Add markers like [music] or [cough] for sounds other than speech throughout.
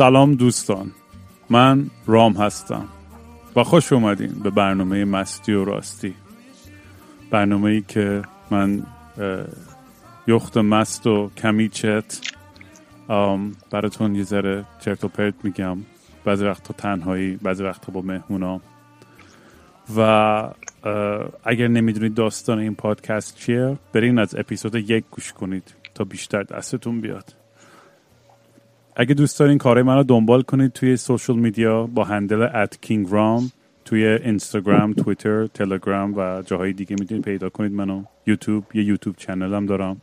سلام دوستان من رام هستم و خوش اومدین به برنامه مستی و راستی. برنامه ای که من یخت مست و کمی چت براتون یه ذره چرت و پرت میگم. بعضی وقتا تنهایی بعضی وقتا با مهمونا. و اگر نمی‌دونید داستان این پادکست چیه برین از اپیزود یک گوش کنید تا بیشتر دستتون بیاد. اگه دوست دارین کارهای من دنبال کنید توی social media با handle at King Raam توی اینستاگرام، تویتر، تلگرام و جاهای دیگه می‌تونید پیدا کنید منو. یوتیوب یه YouTube channel هم دارم.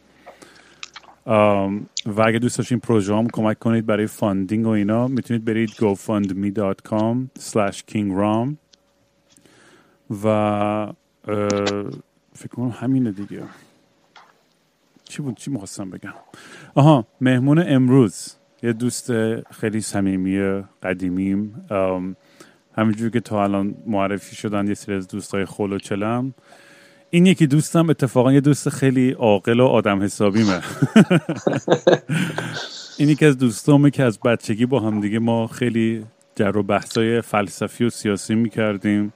و اگه دوست داشتین پروژه کمک کنید برای funding و اینا می‌تونید برید gofundme.com slash kingram و فکر کنم همینه دیگه. چی بود؟ چی می‌خواستم بگم؟ آها مهمون امروز. یه دوست خیلی صمیمی قدیمیم. همینجور که تا الان معرفی شدن یه سری از دوستای خول و چلم. این یکی دوستم اتفاقا یه دوست خیلی عاقل و آدم حسابیمه. [laughs] این یکی از دوستامه که از بچگی با هم دیگه ما خیلی جر و بحثای فلسفی و سیاسی می‌کردیم.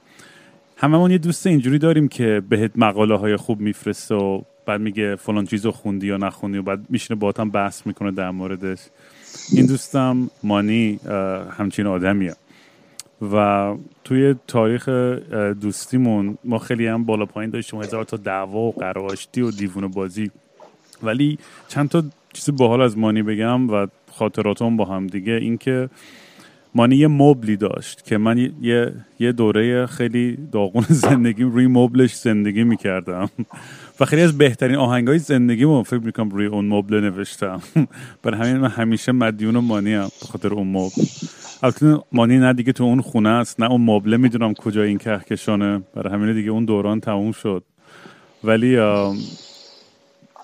هممون یه دوست اینجوری داریم که بهت مقاله های خوب میفرسته و بعد میگه فلان چیزو خوندی یا نخوندی و بعد میشینه با هم بحث می‌کنه در موردش. این دوستم مانی همچین آدمیه. و توی تاریخ دوستیمون ما خیلی هم بالا پایین داشتیم. هزار تا دعوا و قراشتی و دیوون بازی. ولی چند تا چیز باحال از مانی بگم و خاطراتم با هم دیگه. اینکه مانی یه مبلی داشت که من یه, یه دوره خیلی داغون [laughs] زندگیم روی مبلش زندگی می‌کردم. و خیلی از بهترین آهنگ های زندگی رو فکر می‌کنم روی اون مبل نوشتم. [laughs] برای همین من همیشه مدیون مانی هم به خاطر اون مبل. البته مانی نه دیگه تو اون خونه است نه اون مبله می‌دونم کجا این کهکشانه. برای همین دیگه اون دوران تموم شد. ولی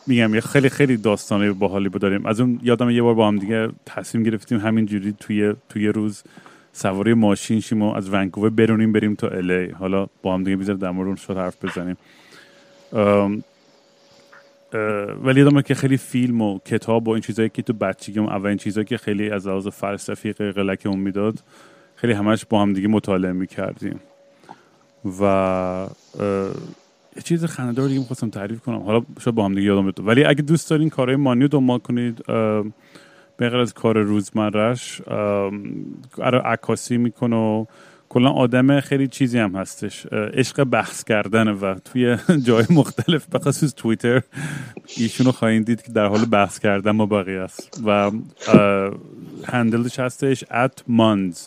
میگم یه خیلی خیلی داستانه باحالی داریم. از اون یادم یه بار با هم دیگه تصمیم گرفتیم همینجوری توی توی روز سواری ماشین شیم و از ونکوور برونیم بریم تا الی حالا با هم دیگه بیزار در مورد شد حرف بزنیم. ولی یادمه که خیلی فیلم و کتاب و این چیزایی که تو بچگیم اولین چیزایی که خیلی از لحاظ فلسفی قلق اون می‌داد خیلی همش با هم دیگه مطالعه می‌کردیم. و یه چیز خنده‌دار دیگه می‌خواستم تعریف کنم. حالا شاید با هم دیگه یادم بیاد ولی اگه دوست دارین کارهای مانی رو دنبال کنید به از کار روزمرش عکاسی می‌کنه و کلا آدم خیلی چیزی هم هستش. عشق بحث کردنه و توی [laughs] جای مختلف بخصوص توییتر ایشونو خواهید دید که در حال بحث کردن با بقیه است. و هندلش هستش at monz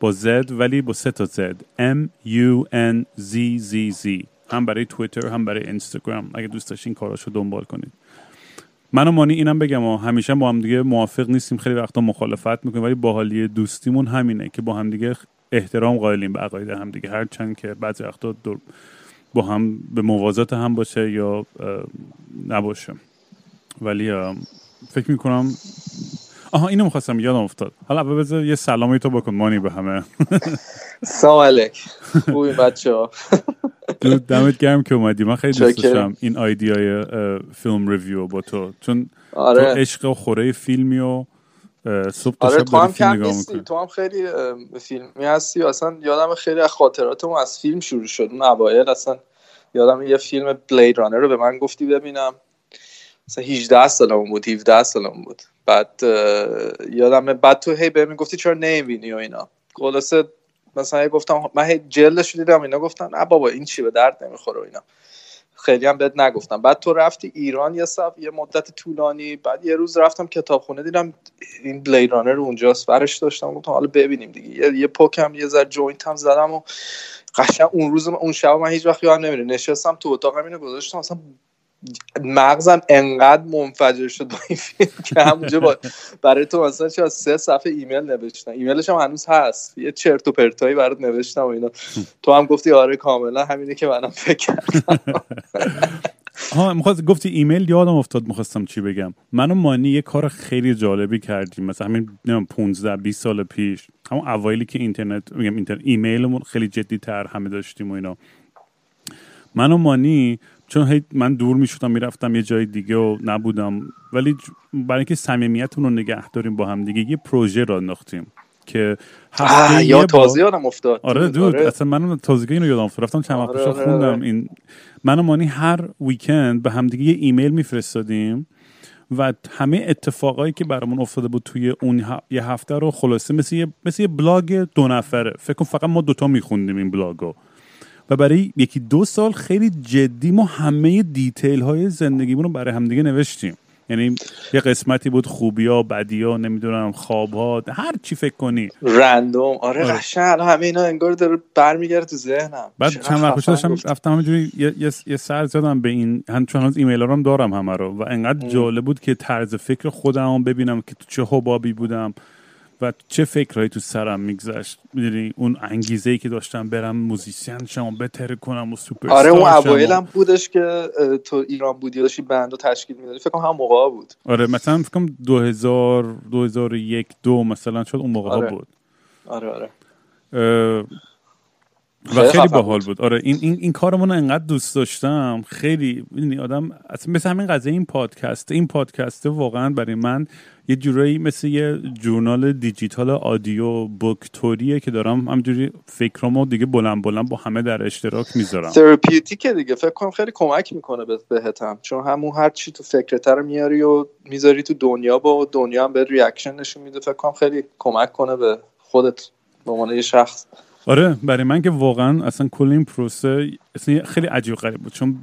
با زد ولی با سه تا زد M U N Z Z Z. هم برای توییتر هم برای اینستاگرام. اگه دوست داشتین کاراشو دنبال کنید. من و مانی اینم بگم و همیشه با هم دیگه موافق نیستیم. خیلی وقتا مخالفت می‌کنیم ولی باحالی دوستیمون همینه که با هم دیگه احترام قائلیم به عقاید هم دیگه. هر چند که بعضی وقتا با هم به موازات هم باشه یا نباشه. ولی فکر می‌کنم آها اینو می‌خواستم یادم افتاد. حالا بذار یه سلامی تو بکن مانی به همه. سلام علیک. خوبی بچه ها؟ دمت گرم که اومدی. من خیلی دوست داشتم این آیدیای فیلم ریویو با تو. چون آره. تو عشق و خوره فیلمی و صبح آره تو هم کم نیستی تو هم خیلی فیلمی هستی اصلا یادم خیلی از خاطراتم از فیلم شروع شد اون اوایل اصلا یادم یه فیلم بلید رانر رو به من گفتی ببینم. مثلا 18 سالم بود 17 سالم بود. بعد یادم بعد تو هی بهم گفتی چرا نمی‌بینی و اینا. خلاصه مثلا گفتم من جلدش دیدم اینا گفتن نه بابا این چی به درد نمی‌خوره اینا. خیلی هم بهت نگفتم. بعد تو رفتی ایران یه صف یه مدت طولانی. بعد یه روز رفتم کتابخونه دیدم این Blade Runner اونجاست. برش داشتم گفتم حالا ببینیم دیگه. یه, یه پکم یه ذره joint هم زدم و قشنگ اون روز اون شب من هیچ وقت یادم نمیره. نشستم تو اتاقم اینو گذاشتم اصلا مغزم انقدر منفجر شد با این فیلم که همونجا با [laughs] برای تو مثلا چه سه صفحه ایمیل نوشتم ایمیلش هم هنوز هست. یه چرت و پرتایی برات نوشتم و اینا. تو هم گفتی آره کاملا همینه که منم فکر کردم. [laughs] ها می‌خواست گفتی ایمیل یادم افتاد می‌خواستم چی بگم. من و مانی یه کار خیلی جالبی کردیم. مثلا همین نمیم 15 20 سال پیش. همون اوایلی که اینترنت میگم اینترنت ایمیلمون خیلی جدی تر همه داشتیم و اینا. من و مانی چون هی من دور می شدم می‌رفتم یه جای دیگه و نبودم. ولی برای اینکه صمیمیتون رو نگه داریم با هم دیگه یه پروژه را انداختیم که هفته یا تازه یادم افتاد. آره دود آره. اصلا من تازگی اینو یادم افتاد. رفتم چند وقت آره آره خوندم آره. این من و مانی هر weekend به همدیگه یه ایمیل میفرستادیم و همه اتفاقایی که برامون افتاده بود توی اون یه هفته رو خلاصه مثل یه, مثل یه بلاگ دو نفره. فکر کنم فقط ما دوتا میخوندیم این بلاگو. و برای یکی دو سال خیلی جدی ما همه detail های زندگیمون رو برای همدیگه نوشتیم. یعنی یه قسمتی بود خوبی ها بدی ها نمی‌دونم خواب ها هر چی فکر کنی. random. آره, آره. همه اینا انگار داره برمیگرده تو ذهنم. بعد چند وقت داشتم رفتم همینجوری یه, یه،, یه سر زدم به این هم چون هنوز ایمیل هم دارم همه رو. و انقدر جالب بود که طرز فکر خودم ببینم که تو چه حبابی بودم. و چه فکرهایی تو سرم میگذشت؟ می‌دونی اون انگیزه ای که داشتم برم musician شم بهتر کنم و سوپر آره اون اوایل هم بودش که تو ایران بودی داشتی band رو تشکیل می‌دادی. فکر کنم همون موقع بود. آره مثلا فکر کنم 2000 2001 دو مثلا شد اون موقع آره. بود. آره آره. و خیلی باحال بود. آره این این این کارمون رو انقدر دوست داشتم. خیلی می‌دونی آدم اصلا مثل همین قضیه این پادکست این پادکست واقعا برای من یه جورایی مثل یه journal دیجیتال audio book طوریه که دارم همینجوری فکرامو دیگه بلند بلند با همه در اشتراک می‌ذارم. therapeutic ه دیگه. فکر کنم خیلی کمک می‌کنه بهتم. چون همون هر چی تو فکرت رو میاری و می‌ذاری تو دنیا با دنیا هم یه reaction نشون میده. فکر کنم خیلی کمک کنه به خودت. به عنوان یه شخص. آره برای من که واقعا اصلا کل این پروسه اصلا خیلی عجیب غریب بود. چون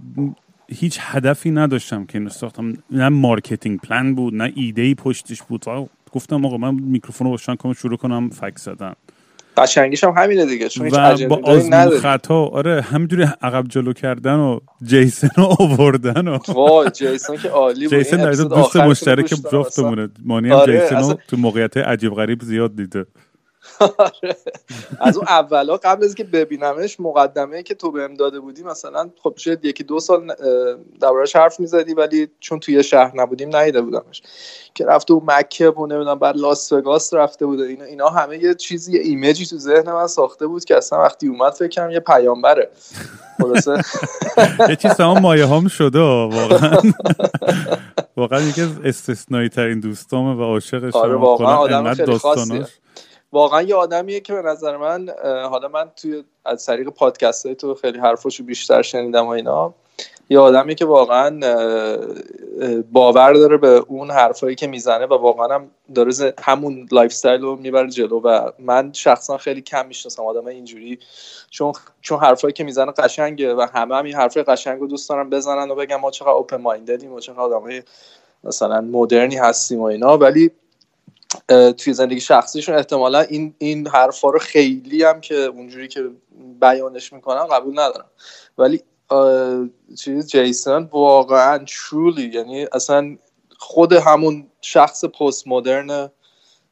هیچ هدفی نداشتم که اینو ساختم. نه marketing plan بود نه ایده ای پشتش بود. گفتم آقا من میکروفون رو روشن کنم شروع کنم فک زدن قشنگیش هم همینه دیگه چون و با آزمون خطا آره همینجوری عقب جلو کردن و جیسن رو آوردن و وای جیسن که عالی بود. جیسن در دوست مشترک جفتمونه. مانی هم آره جیسن رو تو موقعیت عجیب غریب زیاد دیده. از اون اولا قبل از که ببینمش مقدمه که تو بهم داده بودی مثلا خب شاید یکی دو سال دربارش حرف می‌زدی ولی چون توی شهر نبودیم نیده بودمش. که رفته و مکه و نمی‌دونم بعد لاس وگاس رفته بوده اینا اینا همه یه چیزی یه ایمیجی تو ذهن من ساخته بود که اصلا وقتی اومد فکرم یه پیامبره. خلاصه. [laughs] یه چیز تمام مایه هم شده واقعا. واقعا یکی از استثنایی ترین دوستامه و عاشقش آره واقعا آدم خیلی خاصیه. واقعا یه آدمیه که به نظر من حالا من توی از طریق پادکست های تو خیلی حرفاشو بیشتر شنیدم و اینا. یه آدمی که واقعا باور داره به اون حرفایی که می‌زنه و واقعا هم داره همون lifestyle رو می‌بره جلو و من شخصا خیلی کم می‌شناسم آدم اینجوری. چون چون حرفایی که می‌زنه قشنگه و همه هم این حرفای قشنگ رو دوست دارن بزنن و بگم ما چقدر اوپن ماینددیم و چقدر آدمای مثلا مدرنی هستیم و اینا. ولی توی زندگی شخصیشون احتمالا این این حرفا رو خیلی هم که اونجوری که بیانش می‌کنن قبول ندارم ولی چیز جیسون واقعا ترولی یعنی اصلا خود همون شخص پست مدرن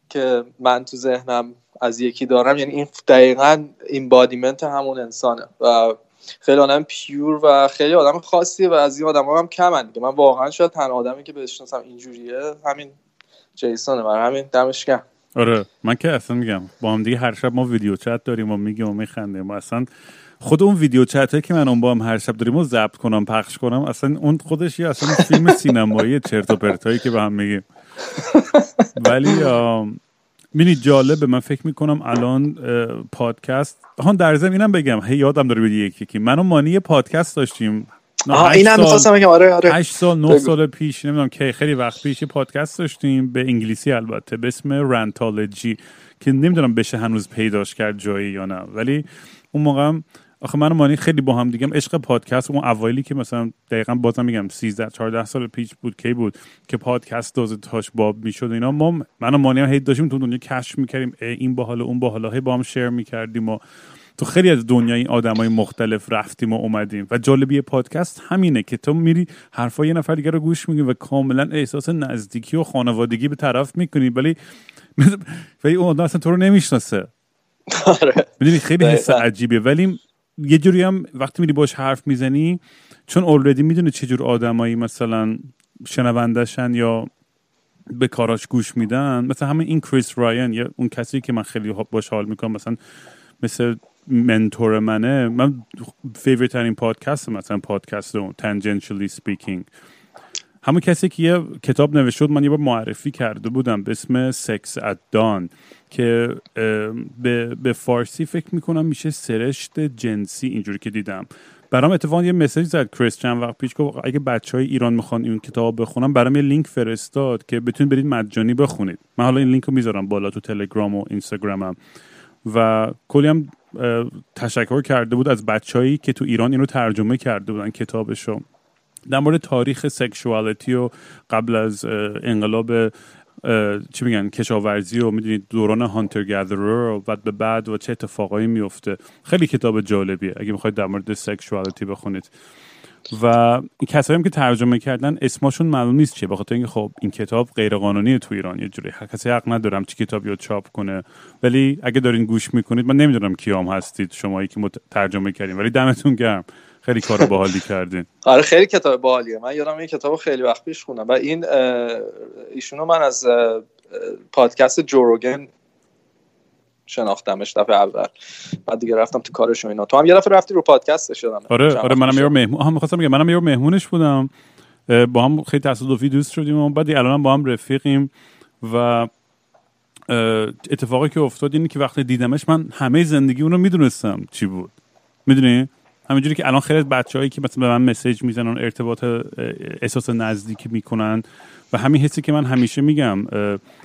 که من تو ذهنم از یکی دارم یعنی این دقیقا این بادیمنت همون انسانه و خیلی آدم پیور و خیلی آدم خاصیه و از این آدم هم کمن. دیگه من واقعا شاید تنها آدمی که بشناسم اینجوریه همین جیسونه من همین دمش گرم. آره من که اصلا میگم با هم دیگه هر شب ما ویدیو چت داریم و میگیم و میخندیم و اصلا خود اون ویدیو چت که من اون با هم هر شب داریم و ضبط کنم پخش کنم اصلا اون خودش یه اصلا فیلم سینمایی چرت و پرتایی که به هم میگیم. ولی مینی جالبه من فکر می‌کنم الان پادکست هان در زمینم بگم هی یادم داره بدی یکی که من و مانی پادکست داشتیم. آها این هم می‌خواستم بگم. آره آره. 8 سال 9 سال پیش نمی‌دونم که خیلی وقت پیش پادکست داشتیم به انگلیسی البته به اسم رنتالجی که نمی‌دونم بشه هنوز پیداش کرد جایی یا نه. ولی اون موقع آخه من و مانی خیلی با هم دیگه عشق پادکست اون اوایلی که مثلا دقیقا بازم میگم 13 14 سال پیش بود کی بود که پادکست دوز تاش باب می‌شد اینا. ما من و مانی هم هی داشتیم تو دنیا کشف می‌کردیم این باحال اون باحال هی با هم شیر می‌کردیم و تو خیلی از دنیای آدمای مختلف رفتیم و اومدیم و جالبی پادکست همینه که تو میری حرفای یه نفر دیگه رو گوش میگی و کاملا احساس نزدیکی و خانوادگی به طرف می‌کنی ولی [laughs] ولی اون آدم اصلا تو رو نمی‌شناسه. آره. می‌دونی خیلی حس عجیبیه. ولی یه جوری هم وقتی میری باش حرف می‌زنی چون already می‌دونه چجور آدمایی مثلا شنوندشن یا به کاراش گوش میدن. مثلا همین کریس رایان یا اون کسی که من خیلی باش حال می‌کنم مثلا مثل mentor منه. من favorite ترین پادکست مثلا پادکست رو Tangentially Speaking همون کسی که یه کتاب نوشته من یه بار معرفی کرده بودم به اسم Sex at Dawn که به, به فارسی فکر می‌کنم میشه سرشت جنسی اینجوری که دیدم. برام اتفاقا یه message زد کریس. چند وقت پیش گفت اگه بچه های ایران می‌خوان این کتاب بخونم برام یه لینک فرستاد که بتونید برید مجانی بخونید. من حالا این لینک رو می‌ذارم بالا تو تلگرام و اینستاگرامم. و کلی هم تشکر کرده بود از بچههایی که تو ایران اینو ترجمه کرده بودن کتابشو. در مورد تاریخ sexuality و قبل از انقلاب چی میگن کشاورزی و می‌دونید دوران hunter gatherer و بعد به بعد و چه اتفاقایی میفته خیلی کتاب جالبیه. اگه می‌خواید در مورد سکشوالیتی بخونید. و کسایی هم که ترجمه کردن اسمشون معلوم نیست چیه بخاطر اینکه خب این کتاب غیر قانونی تو ایران یه جوری کسی حق ندارم چی کتابی رو چاپ کنه. ولی اگه دارین گوش می‌کنید من نمی‌دونم کیام هستید شمایی که ترجمه کردین. ولی دمتون گرم. خیلی کار باحالی کردین. [laughs] آره خیلی کتاب باحالیه. من یادم این کتاب خیلی وقت پیش خوندم. و این ایشونو من از پادکست جوروگن شناختمش دفعه اول. بعد دیگه رفتم تو کارش و اینا. تو هم یه دفعه رفتی رو پادکست شدم آره آره منم یه مهمون هم می‌خواستم بگم منم یه مهمونش بودم. با هم خیلی تصادفی دوست شدیم و بعد الان با هم رفیقیم و اتفاقی که افتاد اینه که وقتی دیدمش من همه زندگی اون رو می‌دونستم چی بود. می‌دونی؟ همینجوری که الان خیلی بچههایی که مثلا به من مسیج می‌زنن ارتباط احساس نزدیکی می‌کنن و همین حسی که من همیشه میگم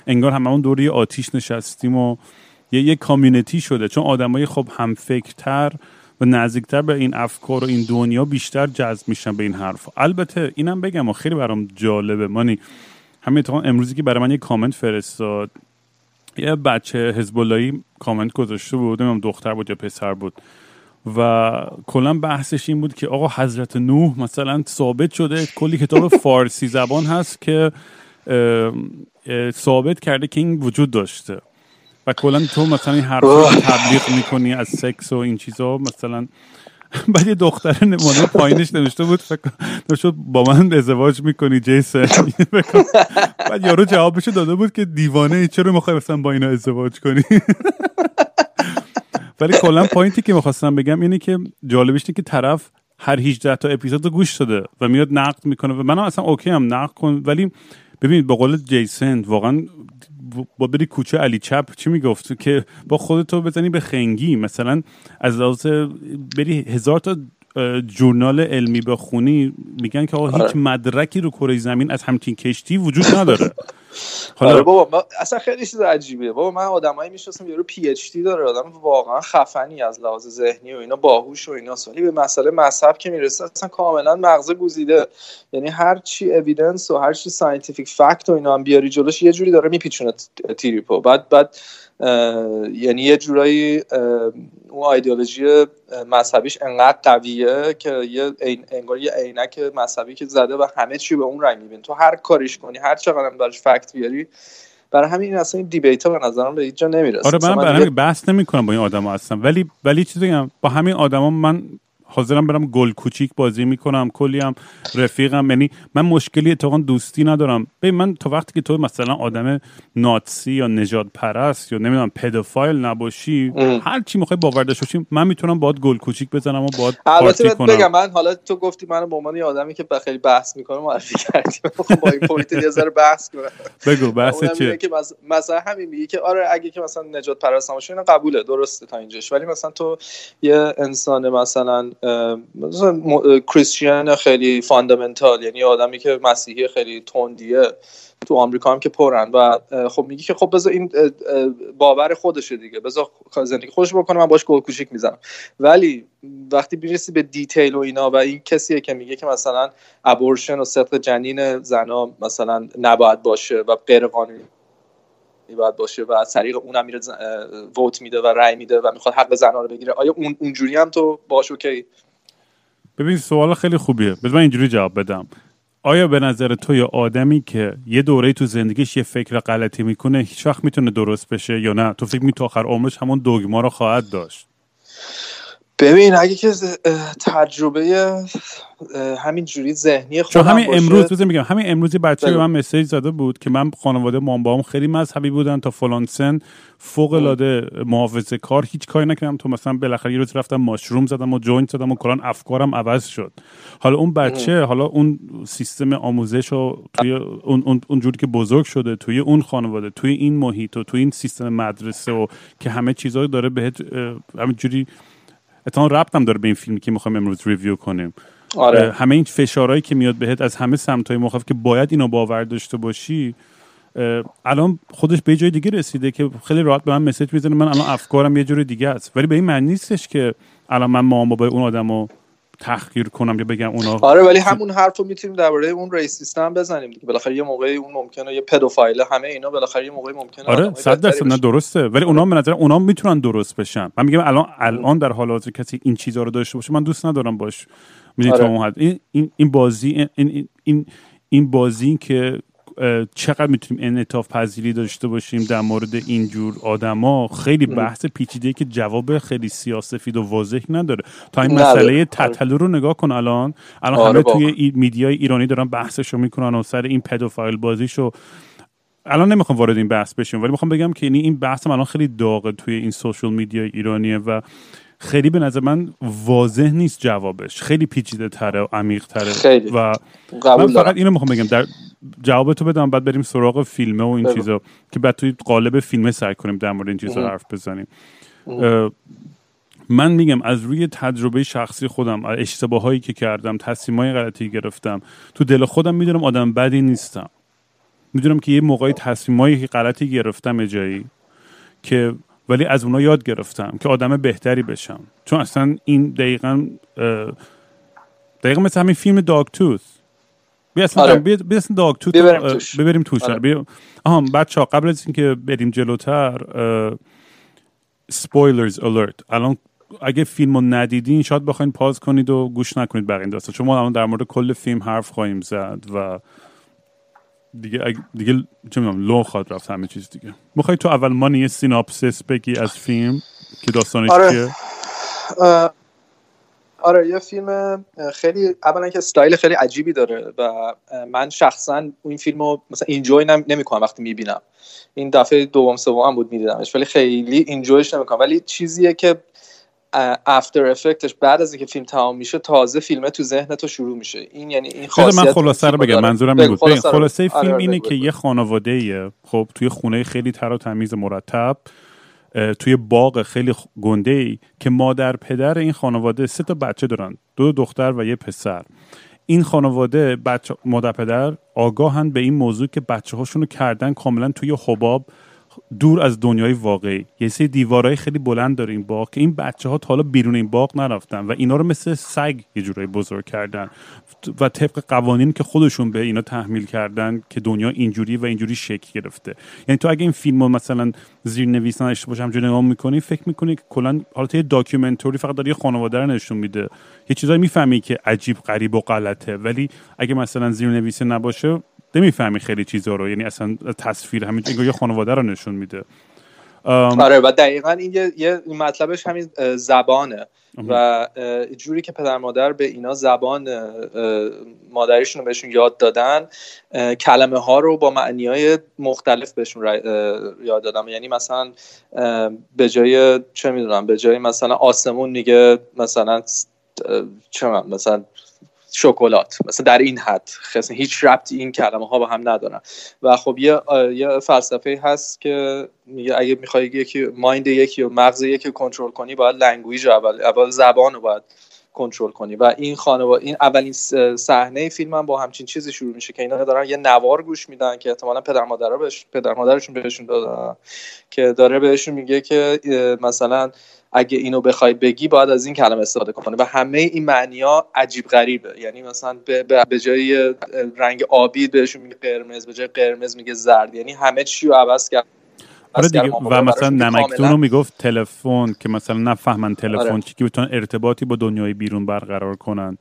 انگار هممون دوری آتیش نشستیم و یه یه کامیونیتی شده. چون آدمای خب هم فکرتر و نزدیکتر به این افکار و این دنیا بیشتر جذب میشن به این حرف البته اینم بگم و خیلی برام جالبه. مانی همین امروزی که برای من یه کامنت فرستاد. یه بچه حزب کامنت گذاشته بود نمی‌دونم دختر بود یا پسر بود. و کلا بحثش این بود که آقا حضرت نوح مثلا ثابت شده کلی کتاب فارسی زبان هست که ثابت کرده که این وجود داشته. و کلا تو مثلا این حرف تبلیغ می‌کنی از سکس و این چیزا مثلا بعد یه دختر نمونه پایینش نوشته بود فکر شد با من ازدواج می‌کنی جیسن بعد یارو جوابش داده بود که دیوانه ای چرا می‌خوای مثلا با اینا ازدواج کنی؟ [laughs] ولی کلا point ی که می‌خواستم بگم اینه که جالبش که طرف هر 18 تا اپیزود رو گوش داده و میاد نقد می‌کنه و من اصلا okay هم نقد کن. ولی ببینید به قول جیسن واقعا با بری کوچه علی چپ چی می‌گفت؟ که با خودتو بزنی به خنگی. مثلا از لحاظ بری هزار تا journal علمی بخونی میگن که آقا هیچ آره. مدرکی رو کره زمین از همچین کشتی وجود نداره. [laughs] حالا آره بابا اصلا خیلی چیز عجیبه بابا من آدمایی می‌شناسم یارو PhD داره آدم واقعا خفنی از لحاظ ذهنی و اینا باهوش و اینا ولی به مسئله مذهب که می‌رسه اصلا کاملا مغز گزیده یعنی هر چی evidence و هر چی scientific fact و اینا هم بیاری جلوش یه جوری داره میپیچونه تیریپو بعد بعد یعنی یه جورایی اون ایدئولوژی مذهبیش انقدر قویه که یه انگار یه عینک مذهبی که زده و همه چی به اون رنگ میبینه تو هر کاریش کنی هر چقدر هم براش fact بیاری برای همین این اصلا این debate ها به نظرم به هیچ جا نمی‌رسه. آره من برای همین بحث نمی‌کنم با این آدما هستم ولی ولی چیزی بگم با همین آدما من حاضرم برم گل کوچیک بازی می‌کنم کلی هم رفیقم. یعنی من مشکلی اتفاقا دوستی ندارم. ببین من تا وقتی که تو مثلا آدم نازی یا نژاد پرست یا نمی‌دونم pedophile نباشی هر چی می‌خوای باور داشته باشی من می‌تونم باید گل کوچیک بزنم و باید البته بگم من حالا تو گفتی من به عنوان آدمی که خیلی بحث می‌کنه معرفی کردی. [laughs] با این point یه ذره بحث کنم بگو بحث چیه؟ که مثلا همین میگه که آره اگه که مثلا نژاد پرست نباشی قبوله درسته تا اینجاش. ولی مثلا تو یه انسان مثلا Christian خیلی fundamental یعنی آدمی که مسیحی خیلی تندیه تو آمریکا هم که پرن و خب میگی که خب بذار این باور خودشه دیگه. بذار زندگی خودش بکنه من باش گل کوچیک می‌زنم. ولی وقتی می‌رسی به detail و اینا و این کسیه که میگه که مثلا abortion و سقط جنین زنا مثلا نباید باشه و غیر قانونی باید باشه و از طریق اونم میره ووت میده و رأی میده و می‌خواد حق زنها رو بگیره. آیا اون اونجوری هم تو باش اوکی؟ ببین سوال خیلی خوبیه. بذار من اینجوری جواب بدم. آیا به نظر تو یا آدمی که یه دوره تو زندگیش یه فکر غلطی می‌کنه هیچ وقت می‌تونه درست بشه یا نه؟ تو فکر می تو آخر عمرش همون دوگما رو خواهد داشت. ببین اگه که تجربه همین جوری ذهنی خودم چون همین امروز بزن میگم همین امروزی بچه به من message زده بود که من خانواده مام خیلی مذهبی بودن تا فلان سن. فوق العاده محافظه کار هیچ کاری نکردم تو مثلا بالاخره یه روز رفتم mushroom زدم و joint زدم و کلا افکارم عوض شد. حالا اون بچه حالا اون سیستم آموزش و توی اون, اون, اون جوری که بزرگ شده توی اون خانواده توی این محیط و توی این سیستم مدرسه و که همه چیزا داره بهت همین جوری اتفاقا ربطم داره به این فیلمی که می‌خوایم امروز review کنیم. آره. همه این فشارهایی که میاد بهت از همه سمتهای مخالف که باید اینو باور داشته باشی الان خودش به جای دیگه رسیده که خیلی راحت به من مسیج می‌زنه. من الان افکارم یه جوری دیگه است. ولی به این معنی نیستش که الان من مام بابای اون آدمو تحقیر کنم یا بگم اونا آره ولی همون حرف رو می‌تونیم درباره اون ریسیست هم بزنیم دیگه. بالاخره یه موقعی اون ممکنه یه پدوفایل همه اینا بالاخره یه موقعی ممکنه آره 100 درصد نه درسته. ولی اونا به نظر اونا می‌تونن درست بشن. من میگم الان الان در حال حاضر کسی این چیزا رو داشته باشه من دوست ندارم باش. می‌دونی آره. این این بازی این این این بازی که چقدر می‌تونیم انعطاف پذیری داشته باشیم در مورد اینجور آدما؟ خیلی بحث پیچیده که جواب خیلی سیاسفید و واضح نداره. تا این مسئله تتلو رو نگاه کن الان. الان آره همه توی میدیای ایرانی دارن بحثشو می‌کنن و سر این پدوفایل بازیشو. الان نمی‌خوام وارد این بحث بشیم ولی می‌خوام بگم که این بحث الان خیلی داغه توی این سوشال میدیا ایرانیه و خیلی به نظر من واضح نیست جوابش. خیلی پیچیده تره و عمیق تره. و من فقط اینو می‌خوام بگم. در جواب تو بدم بعد بریم سراغ فیلمه و این چیزا. که بعد توی قالب فیلمه سعی کنیم در مورد این چیزا حرف بزنیم. من میگم از روی تجربه شخصی خودم اشتباه هایی که کردم تصمیم های غلطی گرفتم تو دل خودم می‌دونم آدم بدی نیستم. می‌دونم که یه موقعی تصمیم های غلطی گرفتم جایی که ولی از اونا یاد گرفتم که آدم بهتری بشم. چون اصلا این دقیقا دقیقا مثل همین فیلم داگ توث بیا اصلا آره. بیا داگ توث ببریم توش. آره. آها بچه ها قبل از اینکه بریم جلوتر سپویلرز الرت الان اگه فیلم رو ندیدین شاید بخواین پاز کنید و گوش نکنید بقیه داستان. چون ما الان در مورد کل فیلم حرف خواهیم زد و دیگه دیگه چه می‌دونم لو خواهد رفت همه چیز دیگه. می‌خوای تو اول مانی یه synopsis بگی از فیلم که داستانش آره. چیه؟ آره یه فیلم خیلی اولا که استایل خیلی عجیبی داره و من شخصا این فیلم رو مثلا enjoy نمی کنم وقتی می‌بینم. این دفعه دوم سوم بود میدیدمش ولی خیلی enjoy ش نمی‌کنم. ولی چیزیه که after effect ش بعد از اینکه فیلم تمام میشه تازه فیلمه تو ذهن تو شروع میشه. این یعنی این خاصیت من خلاصه رو بگم منظورم این بود. خلاصه, خلاصه فیلم آره اینه که یه خانواده ایه خب توی خونه خیلی تر و تمیز مرتب توی باغ خیلی گنده ای که مادر پدر این خانواده سه تا بچه دارن. دو دختر و یه پسر. این خانواده بچه مادر پدر آگاهند به این موضوع که بچه هاشونو کردن کاملا توی حباب دور از دنیای واقعی. یه سری دیوارهای خیلی بلند داره این باغ که این بچه ها تا حالا بیرون این باغ نرفتن و اینا رو مثل سگ یه جورایی بزرگ کردن. و طبق قوانین که خودشون به اینا تحمیل کردن که دنیا اینجوری و اینجوری شکل گرفته. یعنی تو اگه این فیلم رو مثلا زیر نویس نداشته باشم جو نگاه می‌کنی فکر می‌کنی که کلا حالت یه داکیومنتری فقط داره یه خانواده رو نشون میده. یه چیزایی می‌فهمی که عجیب غریب و غلطه. ولی اگه مثلا زیر نویسه نباشه نمی‌فهمی خیلی چیزا رو. یعنی اصلا تصویر همین یه خانواده رو نشون میده. آره و دقیقا این یه, یه مطلبش همین زبانه. و جوری که پدر مادر به اینا زبان مادریشون رو بهشون یاد دادن کلمه ها رو با معنی های مختلف بهشون یاد دادن. یعنی مثلا به جای چه می‌دونم به جای مثلا آسمون میگه مثلا چه مثلا شکلات. مثلا در این حد. هیچ ربطی این کلمه ها با هم ندارن. و خب یه یه فلسفه هست که میگه اگه می‌خوای یکی مایند یکی و مغز یکی کنترل کنی باید لنگویج اول اول زبان رو باید کنترل کنی. و این خانواده این اولین صحنه فیلم هم با همچین چیزی شروع میشه که اینا دارن یه نوار گوش میدن که احتمالا پدر مادر بهش پدر مادرشون بهشون دادن. که داره بهشون میگه که مثلا اگه اینو بخوای بگی باید از این کلمه استفاده کنی. و همه این معنی ها عجیب غریبه. یعنی مثلا به جای رنگ آبی بهشون میگه قرمز به جای قرمز میگه زرد. یعنی همه چی رو عوض کرد. آره دیگه. و مثلا نمکتون رو می‌گفت تلفن که مثلا نفهمن تلفن آره. چی که بتونن ارتباطی با دنیای بیرون برقرار کنن.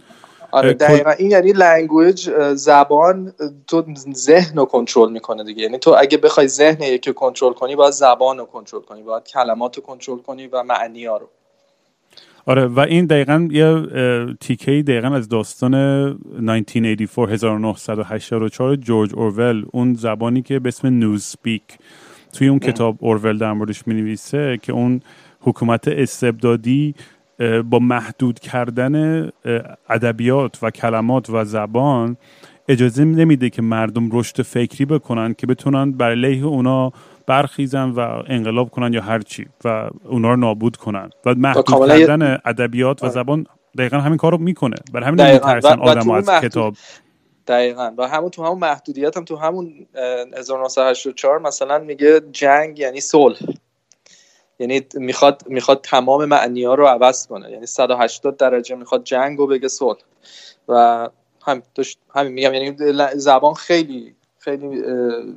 آره دقیقا. این یعنی language زبان تو ذهن رو کنترل می‌کنه دیگه. یعنی تو اگه بخوای ذهن یکی کنترل کنی باید زبان رو کنترل کنی باید کلمات رو کنترل کنی و معنی ها رو. آره و این دقیقا یه تیکه دقیقا از داستان 1984 1984 جورج اورول اون زبانی که به اسم Newspeak توی اون کتاب اورول در موردش می نویسه که اون حکومت استبدادی با محدود کردن ادبیات و کلمات و زبان اجازه نمیده که مردم رشد فکری بکنن که بتونن بر علیه اونا برخیزن و انقلاب کنن یا هر چی و اونا رو نابود کنن. و محدود کردن ادبیات و. زبان دقیقا همین کار رو می‌کنه. برای همین میترسن آدم از کتاب دقیقا. و همون تو همون محدودیت هم تو همون 1984 مثلا میگه جنگ یعنی صلح. یعنی می‌خواد می‌خواد تمام معنی ها رو عوض کنه. یعنی 180 درجه می‌خواد جنگ رو بگه صلح. و هم همین میگم یعنی زبان خیلی خیلی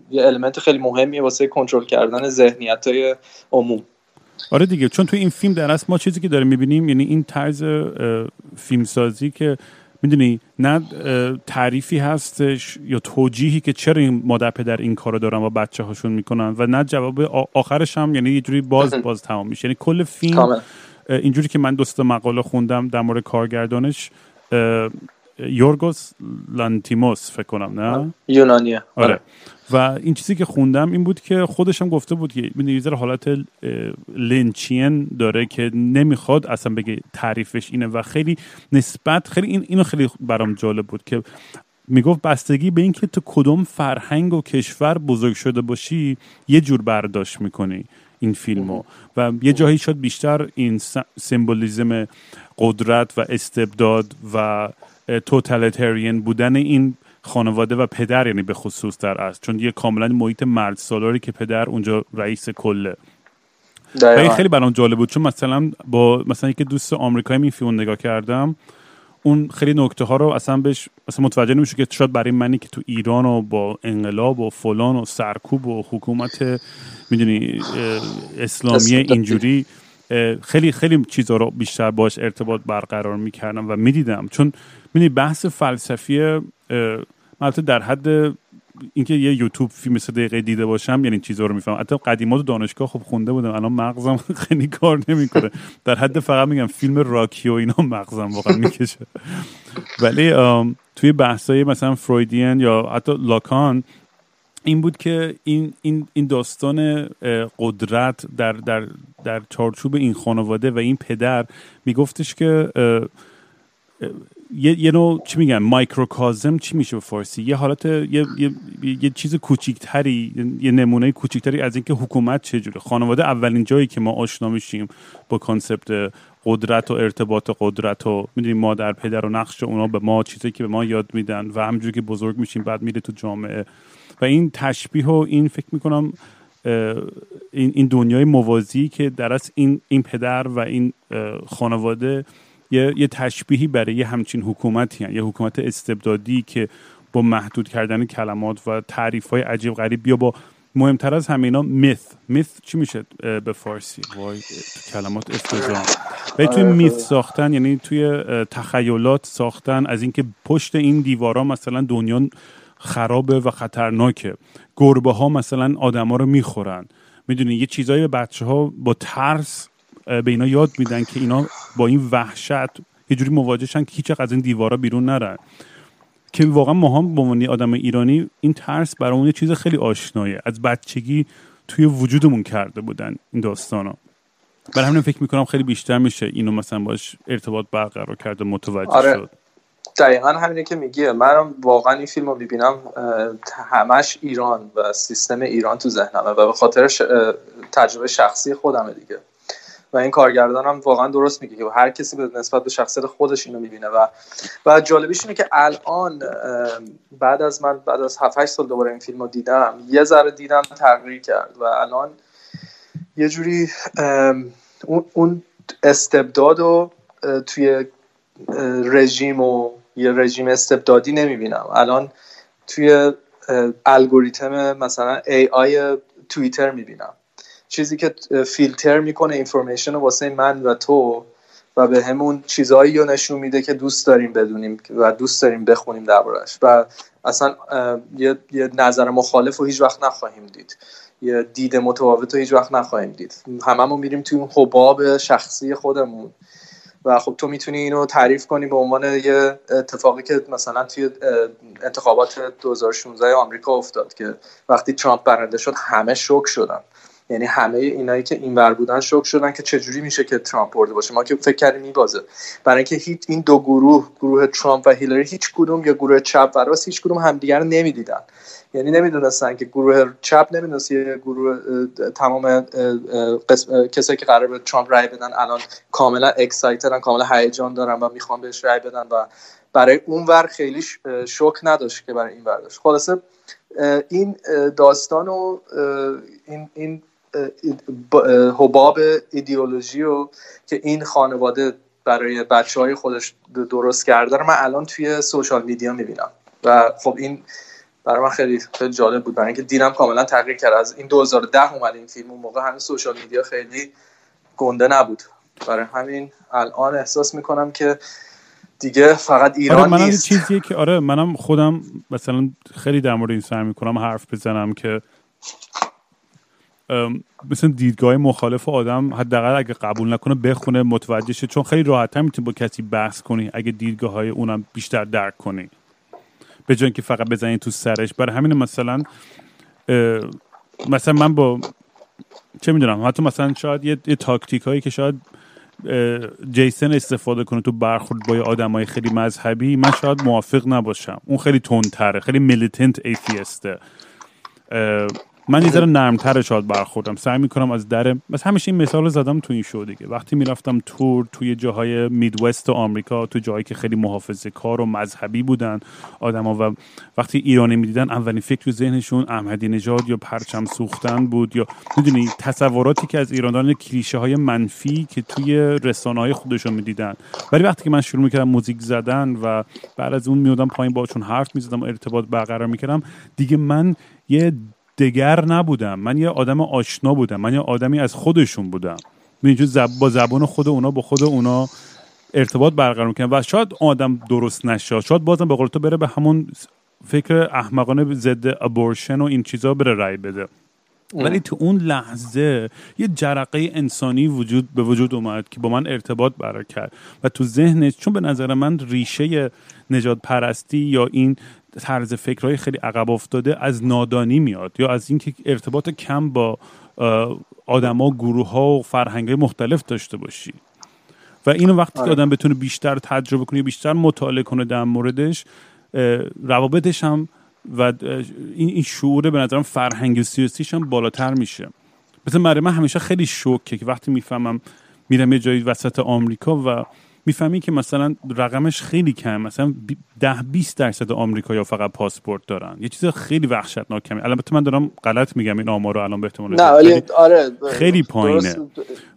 یه المنت خیلی مهمیه واسه کنترل کردن ذهنیت های عموم. آره دیگه چون تو این فیلم در اصل ما چیزی که داریم می‌بینیم یعنی این طرز فیلمسازی که می‌دونی نه تعریفی هستش یا توجیهی که چرا این مادر پدر این کارو دارن و بچه هاشون می‌کنن و نه جواب آخرش هم یعنی یه جوری باز باز تمام میشه. یعنی کل فیلم اینجوری که من دوست مقاله خوندم در مورد کارگردانش یورگوس لانتیموس فکر کنم نه؟ یونانیه. آره. آره. و این چیزی که خوندم این بود که خودش هم گفته بود که یه حالت لینچین داره که نمی‌خواد اصلا بگه تعریفش اینه و خیلی نسبت خیلی این اینو خیلی برام جالب بود که می‌گفت بستگی به اینکه تو کدوم فرهنگ و کشور بزرگ شده باشی یه جور برداشت می‌کنی این فیلمو. و یه جایی شد بیشتر این سمبولیزم قدرت و استبداد و توتالیتریان بودن این خانواده و پدر یعنی به خصوص در است چون یه کاملا محیط مرد سالاری که پدر اونجا رئیس کله. و این خیلی برام جالب بود چون مثلا با مثلا یک دوست آمریکایی می فیلم نگاه کردم اون خیلی نکته ها رو اصلا بهش اصلا متوجه نمیشه که شاید برای منی که تو ایران و با انقلاب و فلان و سرکوب و حکومت می‌دونی اسلامی اینجوری خیلی خیلی چیزها رو بیشتر باش ارتباط برقرار می‌کردم و می‌دیدم. چون می‌دونی بحث فلسفی البته در حد اینکه یه یوتیوب فیلم سه دقیقه دیده باشم یعنی چیزا رو می‌فهمم. حتی قدیمات دانشگاه خب خونده بودم الان مغزم [laughs] خیلی کار نمی‌کنه. در حد فقط میگم فیلم راکی و اینا مغزم واقعا می‌کشه. ولی توی بحثای مثلا فرویدین یا حتی لاکان این بود که این این این داستان قدرت در در در چارچوب این خانواده و این پدر میگفتش که یه, یه نوع چی میگن مایکروکازم چی میشه به فارسی؟ یه حالت یه, یه, یه چیز کوچیکتری یه نمونه کوچیکتری از اینکه حکومت چجوره خانواده اولین جایی که ما آشنا میشیم با کانسپت قدرت و ارتباط قدرت و می‌دونیم مادر پدر و نقش اونا به ما چیزی که به ما یاد میدن و همجوری که بزرگ میشیم بعد میره تو جامعه. و این تشبیه و این فکر می‌کنم این, این دنیای موازی که در این, این پدر و این خانواده یه, یه تشبیهی برای یه همچین حکومتی هن. یه حکومت استبدادی که با محدود کردن کلمات و تعریف های عجیب غریب. یا با مهمتر از همه اینا میث میث چی میشه به فارسی؟ وای کلمات افتضاح و توی میث ساختن یعنی توی تخیلات ساختن از اینکه پشت این دیوارا مثلا دنیا خرابه و خطرناکه. گربه ها مثلا آدما رو می‌خورن. می‌دونی یه چیزایی به بچه ها با ترس به اینا یاد میدن که اینا با این وحشت یه جوری مواجهشن که هیچ از این دیوارا بیرون نرن. که واقعا ما هم به عنوان آدم ایرانی این ترس برامون یه چیز خیلی آشنایه. از بچگی توی وجودمون کرده بودن این داستانا. برای همین فکر می‌کنم خیلی بیشتر میشه اینو مثلا باش ارتباط برقرار کرده متوجه آره. شد. دقیقا همینه که میگه. من واقعا این فیلم رو می‌بینم همش ایران و سیستم ایران تو ذهنمه و به خاطر تجربه شخصی خودمه دیگه. و این کارگردان هم واقعا درست میگه که هر کسی به نسبت به شخصیت خودش اینو می‌بینه. و و جالبیش اینه که الان بعد از من بعد از 7 8 سال دوباره این فیلم رو دیدم یه ذره دیدم تغییر کرد و الان یه جوری اون استبداد رو توی رژیم و یه رژیم استبدادی نمی‌بینم. الان توی الگوریتم مثلا ای آی توییتر می‌بینم. چیزی که فیلتر می‌کنه اینفورمیشن رو واسه من و تو و به همون چیزهایی رو نشون میده که دوست داریم بدونیم و دوست داریم بخونیم دربارش. و اصلا یه،, نظر مخالف رو هیچ وقت نخواهیم دید. یه دید متفاوت رو هیچ وقت نخواهیم دید. هممون میریم توی اون حباب شخصی خودمون. و خب تو می‌تونی اینو تعریف کنی به عنوان یه اتفاقی که مثلا توی انتخابات 2016 آمریکا افتاد که وقتی ترامپ برنده شد همه شوک شدن. یعنی همه اینایی که اینور بودن شوک شدن که چجوری میشه که ترامپ برده باشه. ما که فکر کردیم میبازه. برای اینکه هیچ این دو گروه گروه ترامپ و هیلاری هیچ کدوم یا گروه چپ و راست هیچ کدوم همدیگر رو نمی‌دیدن. یعنی نمی‌دونستن که گروه چپ نمی‌دونست یه گروه تمام کسایی که قرار به ترامپ رای بدن الان کاملا اکسایتدن کاملا هیجان دارن و می‌خوان بهش رای بدن و برای اون ور خیلی شوک نداشت که برای این ور داشت. خلاصه این داستان و این این حباب ایدئولوژی و که این خانواده برای بچه های خودش درست کرده رو من الان توی سوشال میدیا می‌بینم. و خب این برای من خیلی خیلی جالب بود. برای اینکه دیدم کاملا تغییر کرد. از این 2010 اومد این فیلم اون موقع همین سوشال میدیا خیلی گنده نبود. برای همین الان احساس می‌کنم که دیگه فقط ایران آره منم نیست. چیزیه که آره منم خودم مثلا خیلی در مورد این سعی می‌کنم حرف بزنم که مثلا دیدگاه مخالف آدم حداقل اگه قبول نکنه بخونه متوجه شه. چون خیلی راحتتر می‌تونی با کسی بحث کنی اگه دیدگاه های اونم بیشتر درک کنی. به جای که فقط بزنی تو سرش. برای همین مثلا مثلا من با چه می‌دونم حتی مثلا شاید یه, یه تاکتیک هایی که شاید جیسن استفاده کنه تو برخورد با آدمای خیلی مذهبی من شاید موافق نباشم. اون خیلی تندتره خیلی میلیتنت ایتیسته من یه ذره نرمتر شاید برخوردم. سعی می‌کنم از در بس همیشه این مثال زدم تو این شو دیگه. وقتی می‌رفتم تور توی جاهای میدوست آمریکا تو جایی که خیلی محافظه کار و مذهبی بودن آدما و وقتی ایرانی می‌دیدن اولین فکر تو ذهنشون احمدی نژاد یا پرچم سوختن بود یا می‌دونی تصوراتی که از ایرانیان کلیشه های منفی که توی رسانه های خودشون می‌دیدن. ولی وقتی که من شروع می‌کردم موزیک زدن و بعد از اون میودم پایین باشون حرف می‌زدم و ارتباط برقرار می‌کردم دیگه من یه دگر نبودم. من یه آدم آشنا بودم. من یه آدمی از خودشون بودم. زب... با زبان خود اونا با خود اونا ارتباط برقرار می‌کنم و شاید آدم درست نشه. شاید بازم به قول تو بره به همون فکر احمقانه ضد ابورشن و این چیزا بره رای بده. ولی تو اون لحظه یه جرقه انسانی وجود به وجود اومد که با من ارتباط برقرار کرد. و تو ذهنش چون به نظر من ریشه نجات پرستی یا این طرز فکرهای خیلی عقب افتاده از نادانی میاد یا از اینکه ارتباط کم با آدما گروه ها و فرهنگ مختلف داشته باشی و اینو وقتی که آره. آدم بتونه بیشتر تجربه کنه بیشتر مطالعه کنه در موردش روابطش هم و این این شعور به نظرم فرهنگ سیاسیش هم بالاتر میشه مثل من همیشه خیلی شوکه که وقتی می‌فهمم میرم یه جایی وسط آمریکا و می‌فهمی که مثلا رقمش خیلی کم مثلا ده 20 درصد آمریکا فقط پاسپورت دارن. یه چیز خیلی وحشتناک کمی البته من دارم غلط میگم این آمارو الان به احتمال نه ولی آره خیلی پایینه.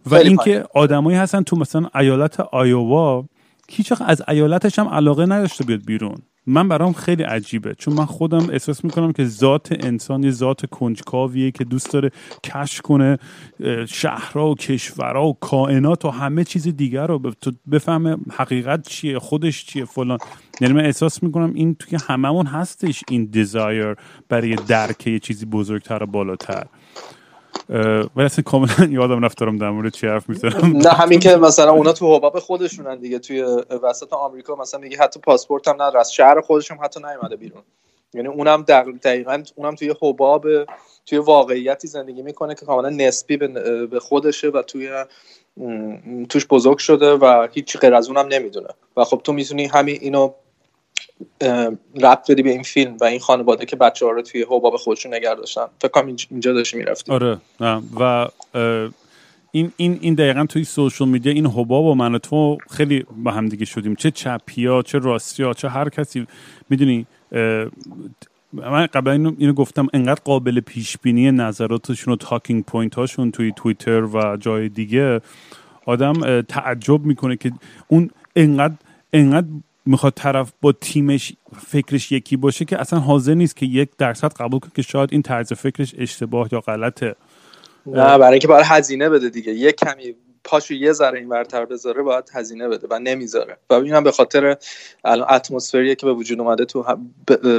و اینکه آدمایی هستن تو مثلا ایالت آیووا هیچ از ایالتش هم علاقه نداشته بیاد بیرون. من برام خیلی عجیبه. چون من خودم احساس می‌کنم که ذات انسان یه ذات کنجکاویه که دوست داره کشف کنه شهرها و کشورها و کائنات و همه چیز دیگر رو بفهمه حقیقت چیه خودش چیه فلان. یعنی من احساس می‌کنم این توی هممون هستش این دیزایر برای درک یه چیزی بزرگتر و بالاتر. ولی اصلا کاملا [laughs] یادم رفتارم در مورد چی حرف می‌زنم. نه همین که مثلا اونا تو حباب خودشونن دیگه. توی وسط آمریکا مثلا میگه حتی پاسپورت هم نداره از شهر خودشون حتی نیومده بیرون. یعنی اونم دقیقا اونم توی حباب توی واقعیتی زندگی می‌کنه که کاملا نسبی به خودشه و توی توش بزرگ شده و هیچ غیر از اونم نمی‌دونه. و خب تو می‌تونی همین اینو ربط بدی به این فیلم و این خانواده که بچه ها رو توی حباب خودشون نگه داشتن. فکر کنم اینجا داشتی می‌رفتی. آره. نه. و این این این دقیقا توی social media این حباب و من و تو خیلی با هم دیگه شدیم. چه چپیا چه راستیا چه هر کسی. می‌دونی من قبلا اینو, اینو گفتم انقدر قابل پیش بینی نظراتشون و talking point هاشون توی توییتر و جای دیگه آدم تعجب می‌کنه که اون انقدر انقدر می‌خواد طرف با تیمش فکرش یکی باشه که اصلا حاضر نیست که یک درصد قبول کنه که شاید این طرز فکرش اشتباه یا غلطه. نه برای اینکه باید هزینه بده دیگه. یک کمی پاشو یه ذره اون ورتر بذاره باید هزینه بده و نمی‌ذاره. و اینم به خاطر الان اتمسفریه که به وجود اومده تو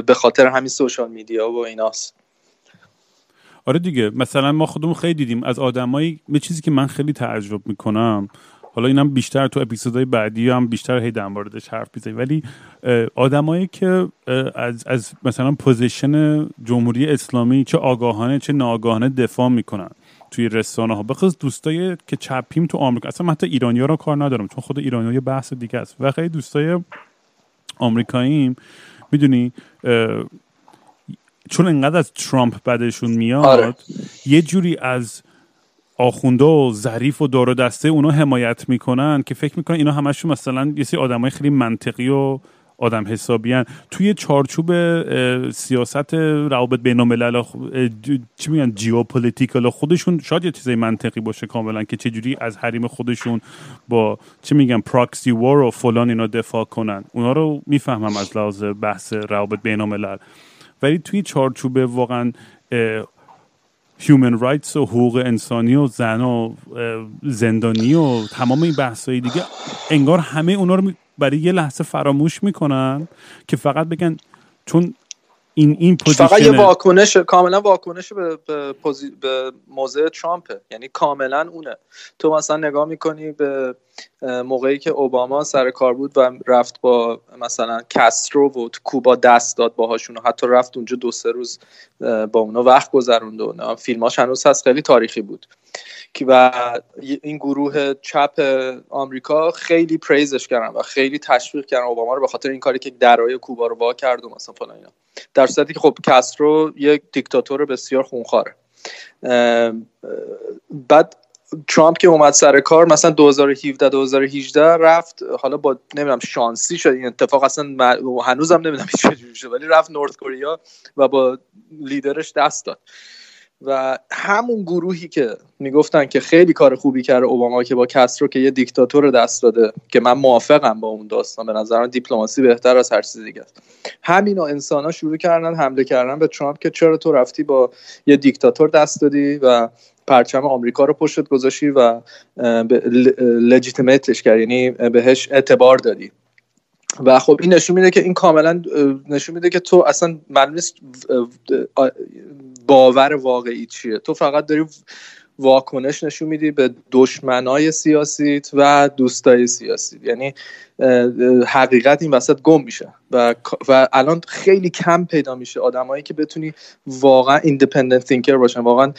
به خاطر همین social media و ایناست. آره دیگه. مثلا ما خودمون خیلی دیدیم. از آدمایی به چیزی که من خیلی تعجب می‌کنم حالا اینم بیشتر تو اپیزودهای بعدی هم بیشتر هی در موردش حرف بزنیم ولی آدمایی که از از مثلا position جمهوری اسلامی چه آگاهانه چه ناآگاهانه دفاع می‌کنن توی رسانه ها بخصوص دوستای که چپیم تو آمریکا اصلا حتی ایرانی ها رو کار ندارم چون خود ایرانی ها بحث دیگه است. و خیلی دوستای آمریکاییم می‌دونی چون انقدر از ترامپ بعدشون میاد آره. یه جوری از آخونده و ظریف و دار و دسته اونا حمایت می‌کنن که فکر می‌کنن اینا همشون مثلا یه سری آدمای خیلی منطقی و آدم حسابیان توی چارچوب سیاست روابط بین الملل چی میگن geopolitical خودشون شاید یه چیزای منطقی باشه کاملا که چجوری از حریم خودشون با چی میگن proxy war و فلان اینا دفاع کنن. اونا رو می‌فهمم از لحاظ بحث روابط بین الملل ولی توی چارچوب واقعا human rights و حقوق انسانی و زن و زندانی و تمام این بحث دیگه انگار همه اونا رو برای یه لحظه فراموش می‌کنن که فقط بگن چون این این فقط یه واکنش کاملا واکنش به به, به موضع ترامپه. یعنی کاملا اونه. تو مثلا نگاه می‌کنی به موقعی که اوباما سر کار بود و رفت با مثلا کسترو و کوبا دست داد باهاشون و حتی رفت اونجا دو سه روز با اونا وقت گذروند و فیلماش هنوز هست. خیلی تاریخی بود. و این گروه چپ آمریکا خیلی پریزش کردن و خیلی تشویق کردن اوباما رو به خاطر این کاری که درای کوبا رو وا کرد و مثلا فلان اینا. در صورتی که خب کسترو یک دیکتاتور بسیار خونخواره. بعد ترامپ که اومد سر کار مثلا 2017 2018 رفت حالا با نمی‌دونم شانسی شد این اتفاق اصلا هنوزم نمی‌دونم [laughs] چجوری شد ولی رفت نورد کوریا و با لیدرش دست داد. و همون گروهی که می‌گفتن که خیلی کار خوبی کرده اوباما که با کسترو که یه دیکتاتور دست داده که من موافقم با اون داستان به نظرم دیپلماسی بهتر از هر چیز دیگه است. همین انسان ها شروع کردن حمله کردن به ترامپ که چرا تو رفتی با یه دیکتاتور دست دادی و پرچم آمریکا رو پشتت گذاشتی و legitimate ش کرد یعنی بهش اعتبار دادی. و خب این نشون میده که این کاملا نشون میده که تو اصلا معلوم باور واقعی چیه. تو فقط داری واکنش نشون میدی به دشمنای سیاسیت و دوستای سیاسی یعنی حقیقت این وسط گم میشه و, و الان خیلی کم پیدا میشه آدمایی که بتونی واقعا ایندیپندنت تینکر باشن واقعا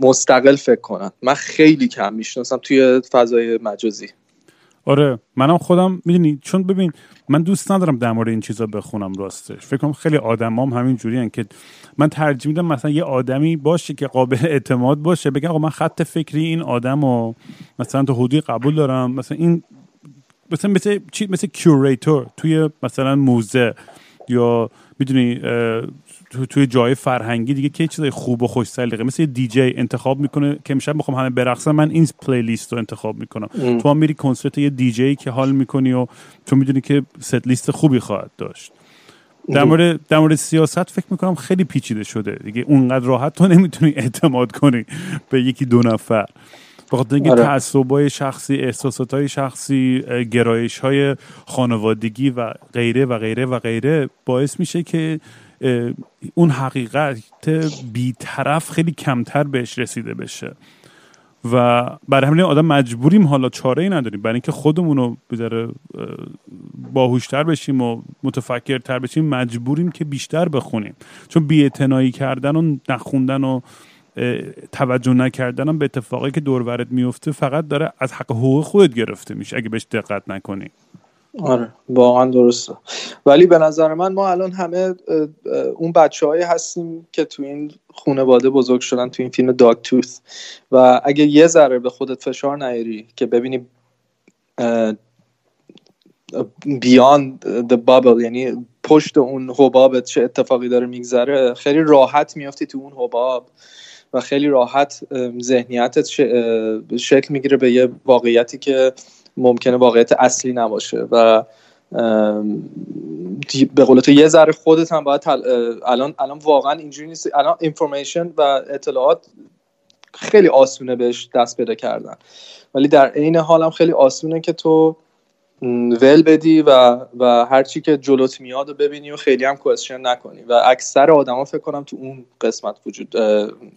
مستقل فکر کنن. من خیلی کم می‌شناسم توی فضای مجازی. آره منم خودم می‌دونی چون ببین من دوست ندارم در مورد این چیزا بخونم راستش. فکر کنم خیلی آدمام هم همین جوری که من ترجیح میدم مثلا یه آدمی باشه که قابل اعتماد باشه بگم آقا من خط فکری این آدم و مثلا تو حدودی قبول دارم. مثلا این مثلا مثل چی؟ مثل curator توی مثلا موزه یا می‌دونی تو توی جای فرهنگی دیگه که چیزای خوب و خوش سلیقه؟ مثل دیجی انتخاب می‌کنه که امشب می‌خوام همه برقصن من این playlist رو انتخاب می‌کنم. ام. تو هم میری کنسرت یه دیجی که حال می‌کنی و تو می‌دونی که ست لیست خوبی خواهد داشت. در مورد در مورد سیاست فکر می‌کنم خیلی پیچیده شده دیگه. اونقدر راحت تو نمی‌تونی اعتماد کنی به یکی دو نفر. بخاطر اینکه آره. تعصبای شخصی احساسات های شخصی گرایش های خانوادگی و غیره و غیره و غیره باعث میشه که اون حقیقت بیطرف خیلی کمتر بهش رسیده بشه. و برای همین آدم مجبوریم حالا چاره ای نداریم. برای اینکه خودمون رو بذاره باهوشتر بشیم و متفکرتر بشیم مجبوریم که بیشتر بخونیم. چون بیاعتنایی کردن و نخوندن و توجه نکردن به اتفاقی که دورورت میفته فقط داره از حق حقوق خودت گرفته میشه اگه بهش دقت نکنی. آره واقعا درسته. ولی به نظر من ما الان همه اون بچه هایی هستیم که تو این خانواده بزرگ شدن تو این فیلم داگ توث و اگه یه ذره به خودت فشار نیاری که ببینی بیان the bubble یعنی پشت اون حبابت چه اتفاقی داره میگذره خیلی راحت میافتی تو اون حباب و خیلی راحت ذهنیتت شکل می‌گیره به یه واقعیتی که ممکنه واقعیت اصلی نباشه و به قول تو یه ذره خودت هم باید الان الان واقعا اینجوری نیست. الان اینفورمیشن و اطلاعات خیلی آسونه بهش دست پیدا کردن. ولی در عین حال هم خیلی آسونه که تو ول بدی و و هر چی که جلوت میاد و ببینی و خیلی هم کوشن نکنی. و اکثر آدما فکر کنم تو اون قسمت وجود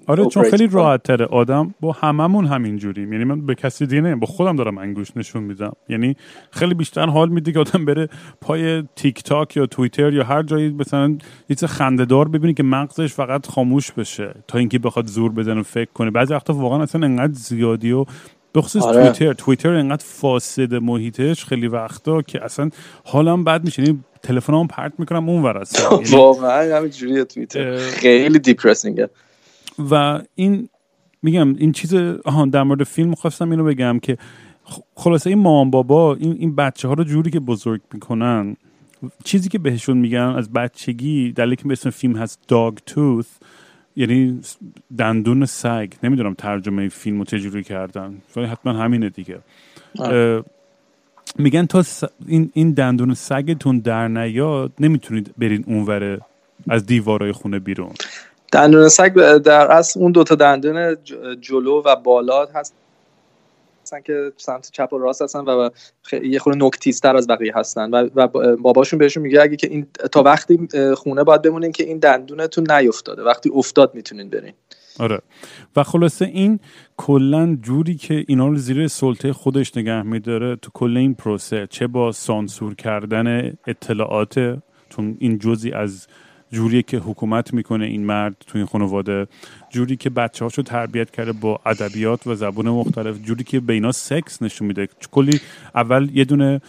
آره چون خیلی راحت تره آدم با هممون همینجوری. یعنی من به کسی دیگه نمیم با خودم دارم انگوش نشون میدم. یعنی خیلی بیشتر حال میده که آدم بره پای تیک تاک یا توییتر یا هر جایی مثلا یه خندهدار ببینی که مغزش فقط خاموش بشه تا اینکه بخواد زور بزنه فکر کنه. بعضی وقتا واقعا اصلا انقدر زیادی و به خصوص آره. توییتر. توییتر انقدر فاسد محیطش خیلی وقتا که اصلا حالم بد میشه. یعنی تلفنم پرت می‌کنم اون ور [laughs] یعنی واقعا همین جوریه توییتر خیلی دیپرسینگه و این میگم این چیز آها در مورد فیلم خواستم اینو بگم که خلاصه این مام بابا این این بچه ها رو جوری که بزرگ می‌کنن چیزی که بهشون میگن از بچگی دلیلی که به اسم فیلم هست داگ توث یعنی دندون سگ. نمی‌دونم ترجمه فیلم رو چجوری کردن. ولی حتما همینه دیگه. میگن تا این, این دندون سگتون در نیاد نمی‌تونید برین اونوره از دیوارای خونه بیرون. دندون سگ در اصل اون دوتا دندون جلو و بالا هست. هستن که سمت چپ و راست هستن و یه خورده نکتیزتر از بقیه هستن و, و باباشون بهشون میگه اگه که این تا وقتی خونه باید بمونین که این دندونتون نیفتاده. وقتی افتاد می‌تونین برین. آره. و خلاصه این کلا جوری که اینا رو زیر سلطه خودش نگه میداره تو کل این پروسه چه با سانسور کردن اطلاعات چون این جزی از جوری که حکومت می‌کنه این مرد تو این خانواده جوری که بچه هاشو تربیت کرده با ادبیات و زبون مختلف جوری که به اینا سکس نشون میده. کلی اول یه دونه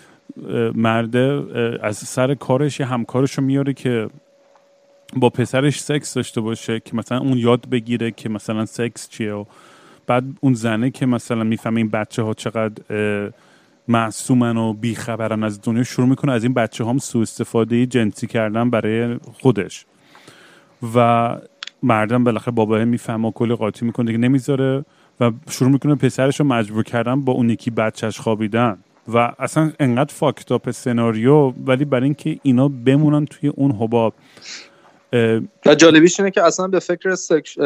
مرده از سر کارش یه همکارش میاره که با پسرش سکس داشته باشه که مثلا اون یاد بگیره که مثلا سکس چیه و بعد اون زنه که مثلا می‌فهمه این بچه ها چقدر معصومن و بیخبرن از دنیا شروع می‌کنه از این بچه هم سو استفاده جنسی کردن برای خودش. و مردم بالاخره باباه می‌فهمه و کلی قاطی می‌کنه که نمی‌ذاره و شروع می‌کنه پسرش رو مجبور کردن با اون یکی بچهش خوابیدن. و اصلا انقدر فاکتاپ سناریو ولی برای اینکه اینا بمونن توی اون حباب و جالبیش اینه که اصلا به فکر سکش...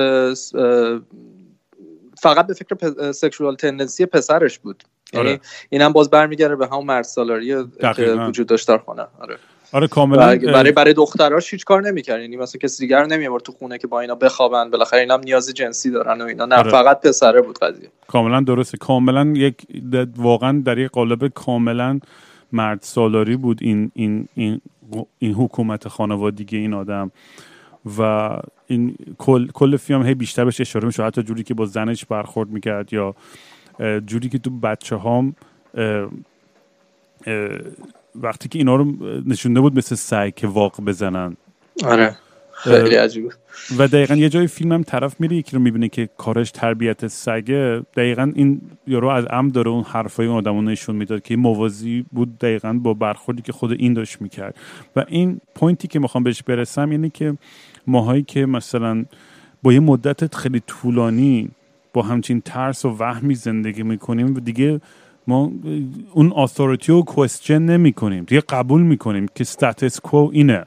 فقط به فکر سکشوال تندنسی پسرش بود. آره. اینم باز برمیگره به همون مرد سالاری که وجود داشت در خانه آره. آره کاملا برای برای دختراش هیچ کار نمی‌کرد. یعنی مثلا کسی دیگر رو نمی‌برد تو خونه که با اینا بخوابن. بالاخره اینا هم نیاز جنسی دارن و اینا. نه آره. فقط پسره بود قضیه. کاملا درسته. کاملا یک واقعا در یک قالب کاملا مرد سالاری بود این این این این حکومت خانوادگی این آدم. و این کل کل فیلم هی بیشتر بهش اشاره میشه. حتی جوری که با زنش برخورد می‌کرد یا جوری که تو بچه هام وقتی که اینا رو نشونده بود مثل سعی که واقع بزنن. آره خیلی عجیبه و دقیقا یه جای فیلم هم طرف میره یکی رو می‌بینه که کارش تربیت سگه. دقیقا این یارو از ام داره اون حرفای اون آدمو نشون می‌داد که موازی بود دقیقا با برخوردی که خود این داشت می‌کرد. و این پوینتی که می‌خوام بهش برسم یعنی که ماهایی که مثلا با یه مدت خیلی طولانی با همچین ترس و وهمی زندگی می‌کنیم و دیگه ما اون آثوریتی رو کوشن نمی کنیم دیگه قبول می‌کنیم که ستاتس کو اینه.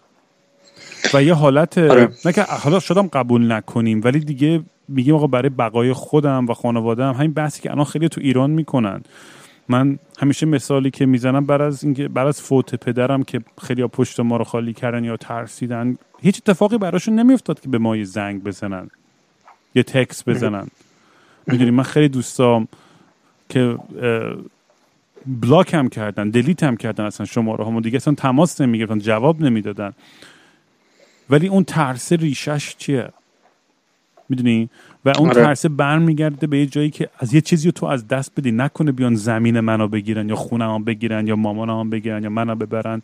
و یه حالت آره. نه که حالا شدم قبول نکنیم ولی دیگه میگیم آقا برای بقای خودم و خانوادم همین بحثی که الان خیلی تو ایران می‌کنن. من همیشه مثالی که می‌زنم بر از اینکه بر از فوت پدرم که خیلی پشت ما رو خالی کردن یا ترسیدن هیچ اتفاقی براشون نمیافتاد که به ما یه زنگ بزنن یه تکس بزنن. می‌دونی من خیلی دوستام که بلاک هم کردن دلیت هم کردن اصلا شماره همون دیگه اصلا تماس نمی‌گرفتن جواب نمی‌دادن. ولی اون ترس ریشش چیه؟ می‌دونی؟ و اون آره. ترسه برمیگرده به یه جایی که از یه چیزی رو تو از دست بدی نکنه بیان زمین منو بگیرن یا خونم بگیرن یا مامانم بگیرن یا منو ببرن.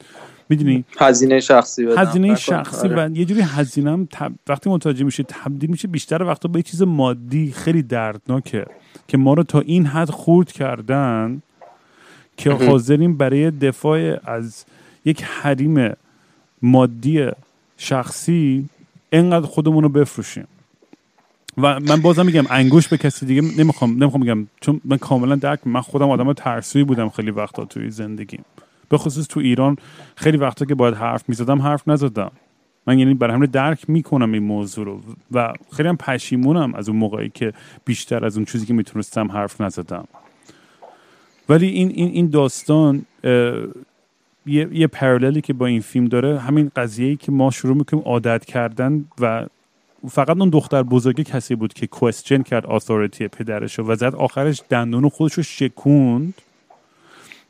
می‌دونی هزینه شخصی بدم هزینه. شخصی آره. و یه جوری هزینم تب... وقتی متوجه میشه تبدیل میشه بیشتر وقتا به چیز مادی خیلی دردناکه که ما رو تا این حد خورد کردن که. حاضریم برای دفاع از یک حریم مادی شخصی انقدر خودمون رو بفروشیم و من بازم میگم انگوش به کسی دیگه نمی‌خوام نمی‌خوام بگم چون من کاملا درک من خودم آدم ترسویی بودم خیلی وقتا توی زندگیم به خصوص تو ایران خیلی وقتا که باید حرف می‌زدم حرف نزدم. من یعنی برای همین درک می‌کنم این موضوع رو و خیلی هم پشیمونم از اون موقعی که بیشتر از اون چیزی که می‌تونستم حرف نزدم. ولی این این این داستان یه یه که با این فیلم داره همین قضیه‌ای که ما شروع می‌کنیم عادت کردن و فقط اون دختر بزرگی کسی بود که کوشچن کرد اتوریتی پدرشو و زد آخرش دندون خودش رو شکوند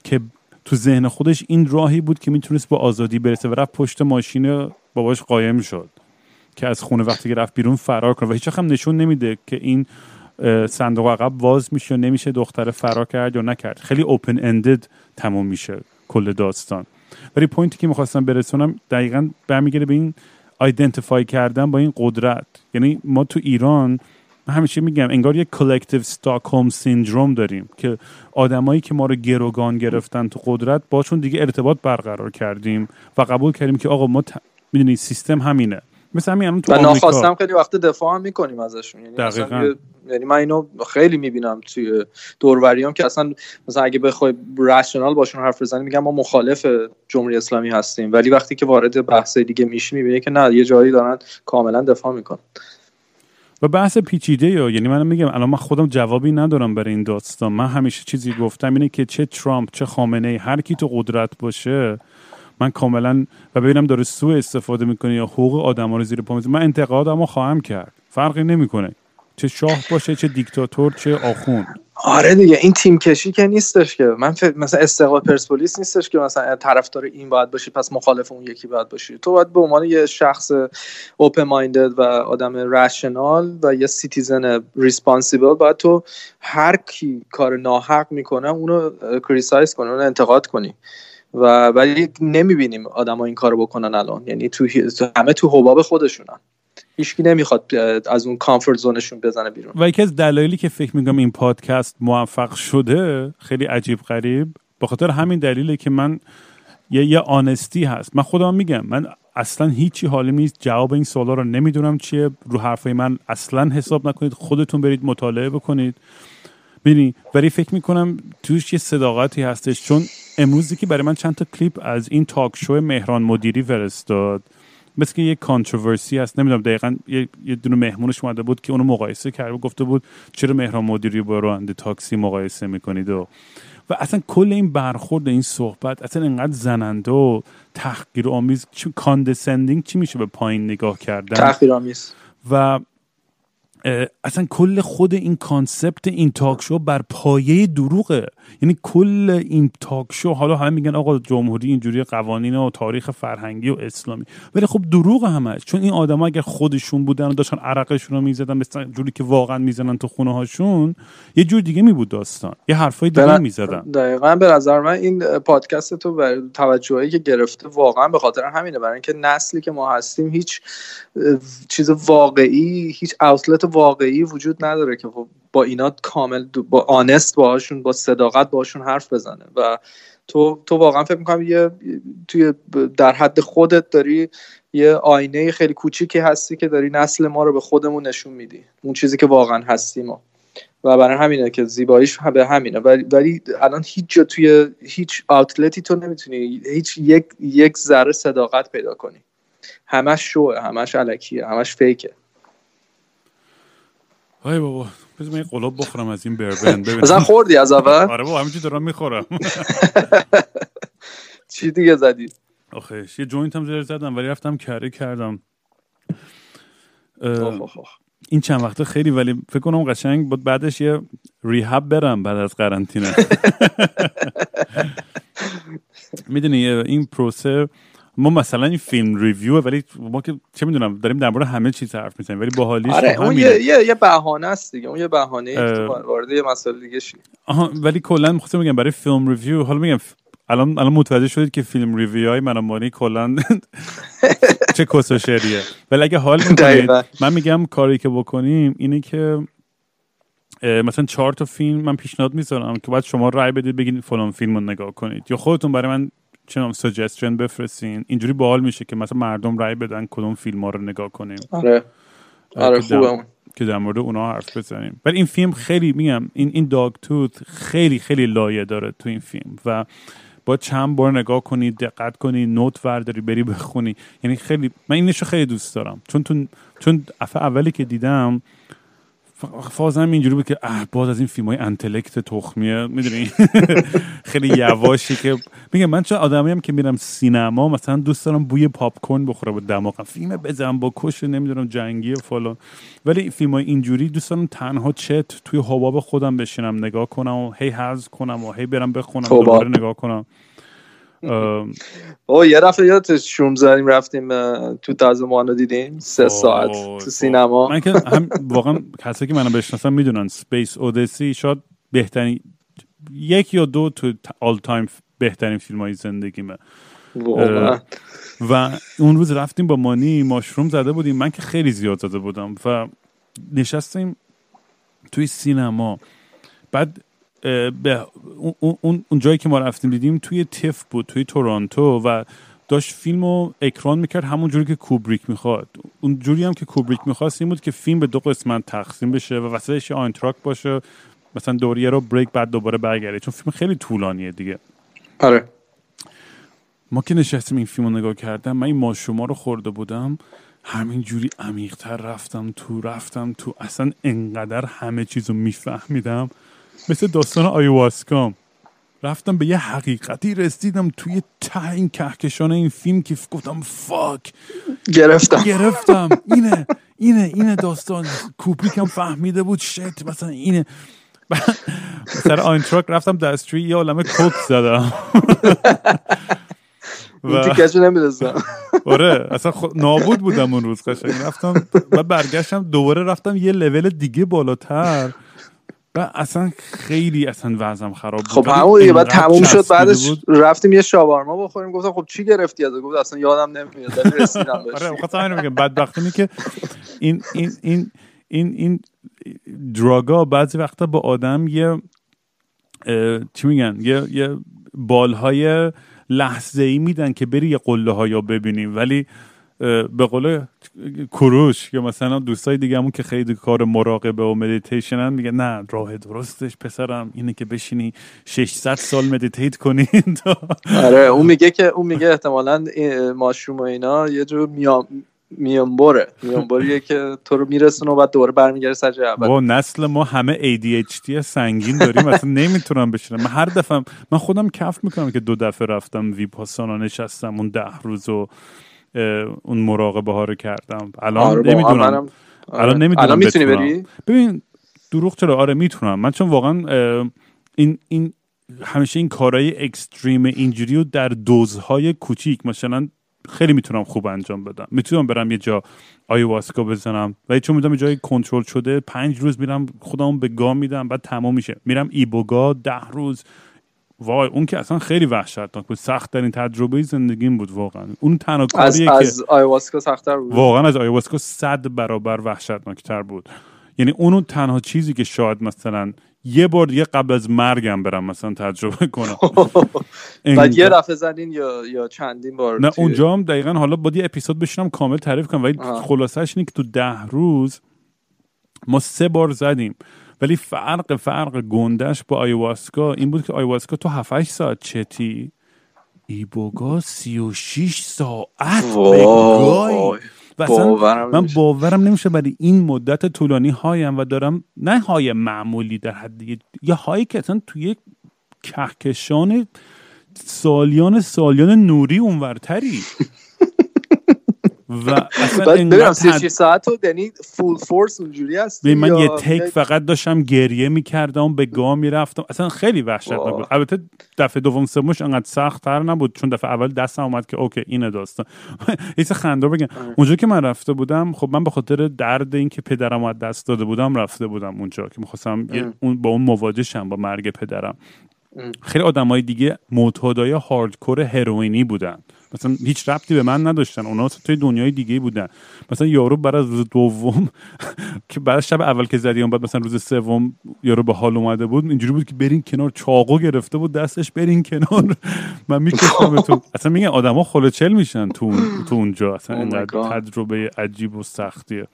که تو ذهن خودش این راهی بود که می‌تونست با آزادی برسه و رفت پشت ماشین باباش قایم شد که از خونه وقتی که رفت بیرون فرار کنه. و هیچ هم نشون نمیده که این صندوق عقب باز میشه و نمیشه دختر فرار کرد یا نکرد. خیلی open ended تموم میشه کل داستان. ولی point ی که می‌خواستم برسونم دقیقا برمیگرده به این identify کردن با این قدرت. یعنی ما تو ایران من همیشه میگم انگار یک collective Stockholm syndrome داریم که آدمایی که ما رو گروگان گرفتن تو قدرت باشون دیگه ارتباط برقرار کردیم و قبول کردیم که آقا ما ت... می‌دونی سیستم همینه. مثل همین الان تو و ناخواستم خیلی وقت دفاع هم می‌کنیم ازشون. یعنی دقیقاً. یعنی من اینو خیلی می‌بینم توی دوروریام که اصلا مثلا اگه بخوای رشنال باشون حرف بزنی میگم ما مخالف جمهوری اسلامی هستیم. ولی وقتی که وارد بحث دیگه میشی می‌بینی که نه یه جایی دارن کاملا دفاع می‌کنن. و بحث پیچیده یا یعنی من میگم الان من خودم جوابی ندارم برای این داستان. من همیشه چیزی گفتم اینه که چه ترامپ چه خامنه ای هر کی تو قدرت باشه من کاملا و ببینم داره سوء استفاده می‌کنه یا حقوق آدم رو زیر پا من انتقادمو خواهم کرد. فرقی نمی‌کنه. چه شاه باشه چه دیکتاتور چه آخوند. آره دیگه این تیم کشی که نیستش که. من فکر مثلا استقلال پرسپولیس نیستش که مثلا طرفدار این باید باشی پس مخالف اون یکی باید باشی. تو باید به عنوان یه شخص open minded و آدم rational و یه citizen responsible باید تو هر کی کار ناحق می‌کنه اونو کریسایز کنی اونو انتقاد کنی. و ولی نمی‌بینیم آدما این کارو بکنن الان. یعنی تو تو- همه تو حباب خودشونن. هیچکی نمی‌خواد از اون کامفورت زونشون بزنه بیرون. و یکی از دلایلی که فکر می‌کنم این پادکست موفق شده خیلی عجیب غریب به خاطر همین دلیله که من یه یه آنستی هست. من خودم میگم من اصلا هیچی حالیم نیست. جواب این سوالا رو نمی‌دونم چیه. رو حرفای من اصلا حساب نکنید. خودتون برید مطالعه بکنید. ببینی ولی فکر می‌کنم توش یه صداقتی هستش. چون امروزی که برای من چند تا کلیپ از این talk show مهران مدیری فرستاد مثل که یه controversy هست. نمی‌دونم دقیقا یه, یه دونه مهمونش اومده بود که اونو مقایسه کرد و گفته بود چرا مهران مدیری با راننده تاکسی مقایسه می‌کنید؟ و و اصلا کل این برخورد این صحبت اصلا انقدر زننده و تحقیر آمیز چی condescending چی میشه به پایین نگاه کردن؟ تحقیرآمیز. و اه، اصلا کل خود این concept این talk show بر پایه دروغه. یعنی کل این talk show حالا همه میگن آقا جمهوری اینجوری قوانین و تاریخ فرهنگی و اسلامی. ولی خب دروغ همش چون این آدما اگر خودشون بودن و داشتن عرقشون رو می‌زدن مثل جوری که واقعا می‌زنن تو خونه هاشون یه جور دیگه می بود داستان. یه حرفای دیگه به- می‌زدن. دقیقا. به نظر من این پادکست تو بر توجهی که گرفته واقعا به خاطر همینه. برای اینکه نسلی که ما هستیم هیچ چیز واقعی هیچ اوتلت واقعی وجود نداره که با اینا کامل با آنست باهاشون با صداقت باهاشون حرف بزنه. و تو تو واقعا فکر می‌کنم یه توی در حد خودت داری یه آینه خیلی کوچیکی هستی که داری نسل ما رو به خودمون نشون میدی. اون چیزی که واقعا هستیم ما. و برای همینه که زیباییش به همینه. ولی الان هیچ جا توی هیچ آوتلتی تو نمی‌تونی هیچ یک یک ذره صداقت پیدا کنی. همش شوه همش علکیه همش فیکه های بابا بذار من قلاب بخورم از این بربن مثلا خوردی از اول؟ آره بابا همینجوری دارم می‌خورم. [laughs] چی دیگه زدی؟ آخه یه جوینت هم زیر زدم ولی رفتم کره کردم. این چند وقته خیلی ولی فکر کنم قشنگ بود بعدش یه ریهب برم بعد از قرنطینه. [laughs] می‌دونی این پروسه ما مثلا این film review ولی ما که چه می‌دونم داریم در مورد همه چیز حرف می‌زنیم ولی باحالیش آره اون یه یه, یه بهانه است دیگه اون یه بهانه وارد یه مسئله دیگه شی آها ولی کلا می‌خواستم بگم برای film review حالا میگم الان الان متوجه شدید که film review های من مانی کلا چه کسشریه ولی اگه حال [laughs] می‌کنید من میگم کاری که بکنیم اینه که مثلا چهار تا فیلم من پیشنهاد می‌ذارم که بعد شما رای بدید بگید فلان فیلم رو نگاه کنید. یا خودتون برای من چنم سجستشن بفرستین. اینجوری باحال میشه که مثلا مردم رای بدن کدوم فیلم ها رو نگاه کنیم. آره. آره خوبه. که در مورد اونا حرف بزنیم. ولی این فیلم خیلی میگم این این داگ توت خیلی خیلی لایه داره تو این فیلم و با چند بار نگاه کنی دقت کنی نوت ورداری بری بخونی. یعنی خیلی من اینشو خیلی دوست دارم. چون تو چون اولی که دیدم فازم اینجوری بود که اه باز از این فیلم های انتلکت تخمیه می‌دونی؟ [laughs] خیلی یواشی که میگم من چون آدمی هم که میرم سینما مثلا دوست دارم بوی پاپ کورن بخوره با دماغم. فیلم بزنم با کش نمی‌دونم جنگی و فلان. ولی فیلم های اینجوری دوست دارم تنها چت توی حباب خودم بشینم نگاه کنم و هی حذف کنم و هی برم بخونم دوباره نگاه کنم. او یه رفت یادت شوم زدیم رفتیم تو تازه مانو دیدیم. سه ساعت تو سینما. من که هم واقعا کسی که منو بشناسن می‌دونن سپیس اودسی شاید بهترین یک یا دو تو all time بهترین فیلم های زندگیمه و اون روز رفتیم با مانی mushroom زده بودیم. من که خیلی زیاد زده بودم و نشستیم توی سینما. بعد به اون, اون جایی که ما رفتیم دیدیم توی TIFF بود توی تورانتو و داشت فیلم رو اکران می‌کرد همون جوری که کوبریک می‌خواد. اون جوری هم که کوبریک می‌خواست این بود که فیلم به دو قسمت تقسیم بشه و وسطش آنتراکت باشه مثلا دوریه رو بریک بعد دوباره برگرده چون فیلم خیلی طولانیه دیگه. آره. ما که نشستیم این فیلم رو نگاه کردم من این ماشوما رو خورده بودم همین جوری عمیقتر رفتم تو رفتم تو اصلا انقدر همه چیز رو میفهمیدم. مثل داستان آیواسکام رفتم به یه حقیقتی رسیدم توی ته این کهکشان این فیلم که گفتم فاک. گرفتم. گرفتم. اینه اینه اینه داستان. کوپریکم فهمیده بود شت مثلا اینه. سر آین تراک رفتم دستری یه عالمه کوک زدم. [laughs] و [laughs] آره اصلا نابود بودم اون روز قشنگ. رفتم و برگشتم دوباره رفتم یه لول دیگه بالاتر. و اصلا خیلی اصلا وضعم خراب بود. خب همون دیگه بعد تموم شد بعدش رفتیم یه شاورما بخوریم. گفتم خب چی گرفتی از گفت اصلا یادم نمیاد. رسیدم آره خب همین میگم بدبختی که این این این این این drug ا بعضی وقتا با آدم یه چی میگن؟ یه یه بال های لحظه ای میدن که بری یه قله ها ببینیم ولی به قول کوروش یا مثلا دوستای دیگه همون که خیلی کار مراقبه و مدیتیشن هم میگه نه راه درستش پسرم اینه که بشینی 600 سال meditate کنی. [laughs] آره اون میگه که اون میگه احتمالا ماشروم و اینا یه جور میام میانبره. میانبریه که تو رو میرسونه و بعد دوباره برمیگرده سر اول. با نسل ما همه ADHD سنگین داریم اصلا نمی‌تونم بشینم من هر دفعه من خودم کف می‌کنم که دو دفعه رفتم ویپاسانا نشستم اون ده روز و اون مراقبه ها رو کردم. الان آره نمی‌دونم. الان آره. نمی‌دونم الان می‌تونی بری؟ ببین دروغ چرا؟ آره می‌تونم. من چون واقعا این این همیشه این کارهای اکستریم اینجوری و در دوزهای کوچیک مثلا خیلی می‌تونم خوب انجام بدم. می‌تونم برم یه جا آیواسکا بزنم. و چون می‌دونم جای کنترل شده پنج روز میرم خودم به گام میدم بعد تمام میشه. میرم ایبوگا ده روز. وای اون که اصلا خیلی وحشتناک بود. سخت ترین تجربه زندگیم بود واقعا. اون تنها کاریه از, از آیواسکا سختتر بود. واقعا از آیواسکا صد برابر وحشتناکتر بود. یعنی اون تنها چیزی که شاید مثلا یه بار دیگه قبل از مرگم برم مثلا تجربه کنم. [laughs] بعد یه دفعه زدین یا یا چندین بار نه اونجا هم دقیقا حالا با یه اپیزود بشینم کامل تعریف کنم. ولی خلاصش اینه که تو ده روز ما سه بار زدیم. ولی فرق فرق گندش با آیواسکا این بود که آیواسکا تو 7 ساعت چتی. ایبوگا 36 ساعت بگای من باورم نمیشه برای این مدت طولانی هایم و دارم نه های معمولی در حد یه هایی که اصلا توی کهکشان سالیان سالیان نوری اونورتری. [laughs] و اصلا 36 ساعت و یعنی فول فورس اونجوری هست من یه تیک یک- فقط داشتم گریه می‌کردم به گاه می‌رفتم اصلا خیلی وحشتناک. بود البته دفعه دوم سومش انقدر سخت تر نبود چون دفعه اول دستم اومد که اوکی اینه داستان [laughs] چیز خنده بگم آره. اونجا که من رفته بودم خب من به خاطر درد این که پدرم رو از دست داده بودم رفته بودم اونجا که می‌خواستم. اون با اون مواجه شم با مرگ پدرم. خیلی آدمای دیگه معتادای هاردکور هروئینی بودن مثلا هیچ ربطی به من نداشتن. اونا توی دنیای دیگه بودن. مثلا یارو برای روز دوم [laughs] که برای شب اول که زدیم بعد مثلا روز سوم یارو به حال اومده بود اینجوری بود که برین کنار چاقو گرفته بود دستش برین کنار. [laughs] من می‌کشم تو. [laughs] اصلا میگن آدما خلوچل میشن تو تو اونجا. اصلا Oh اینقدر. تجربه عجیب و سختیه.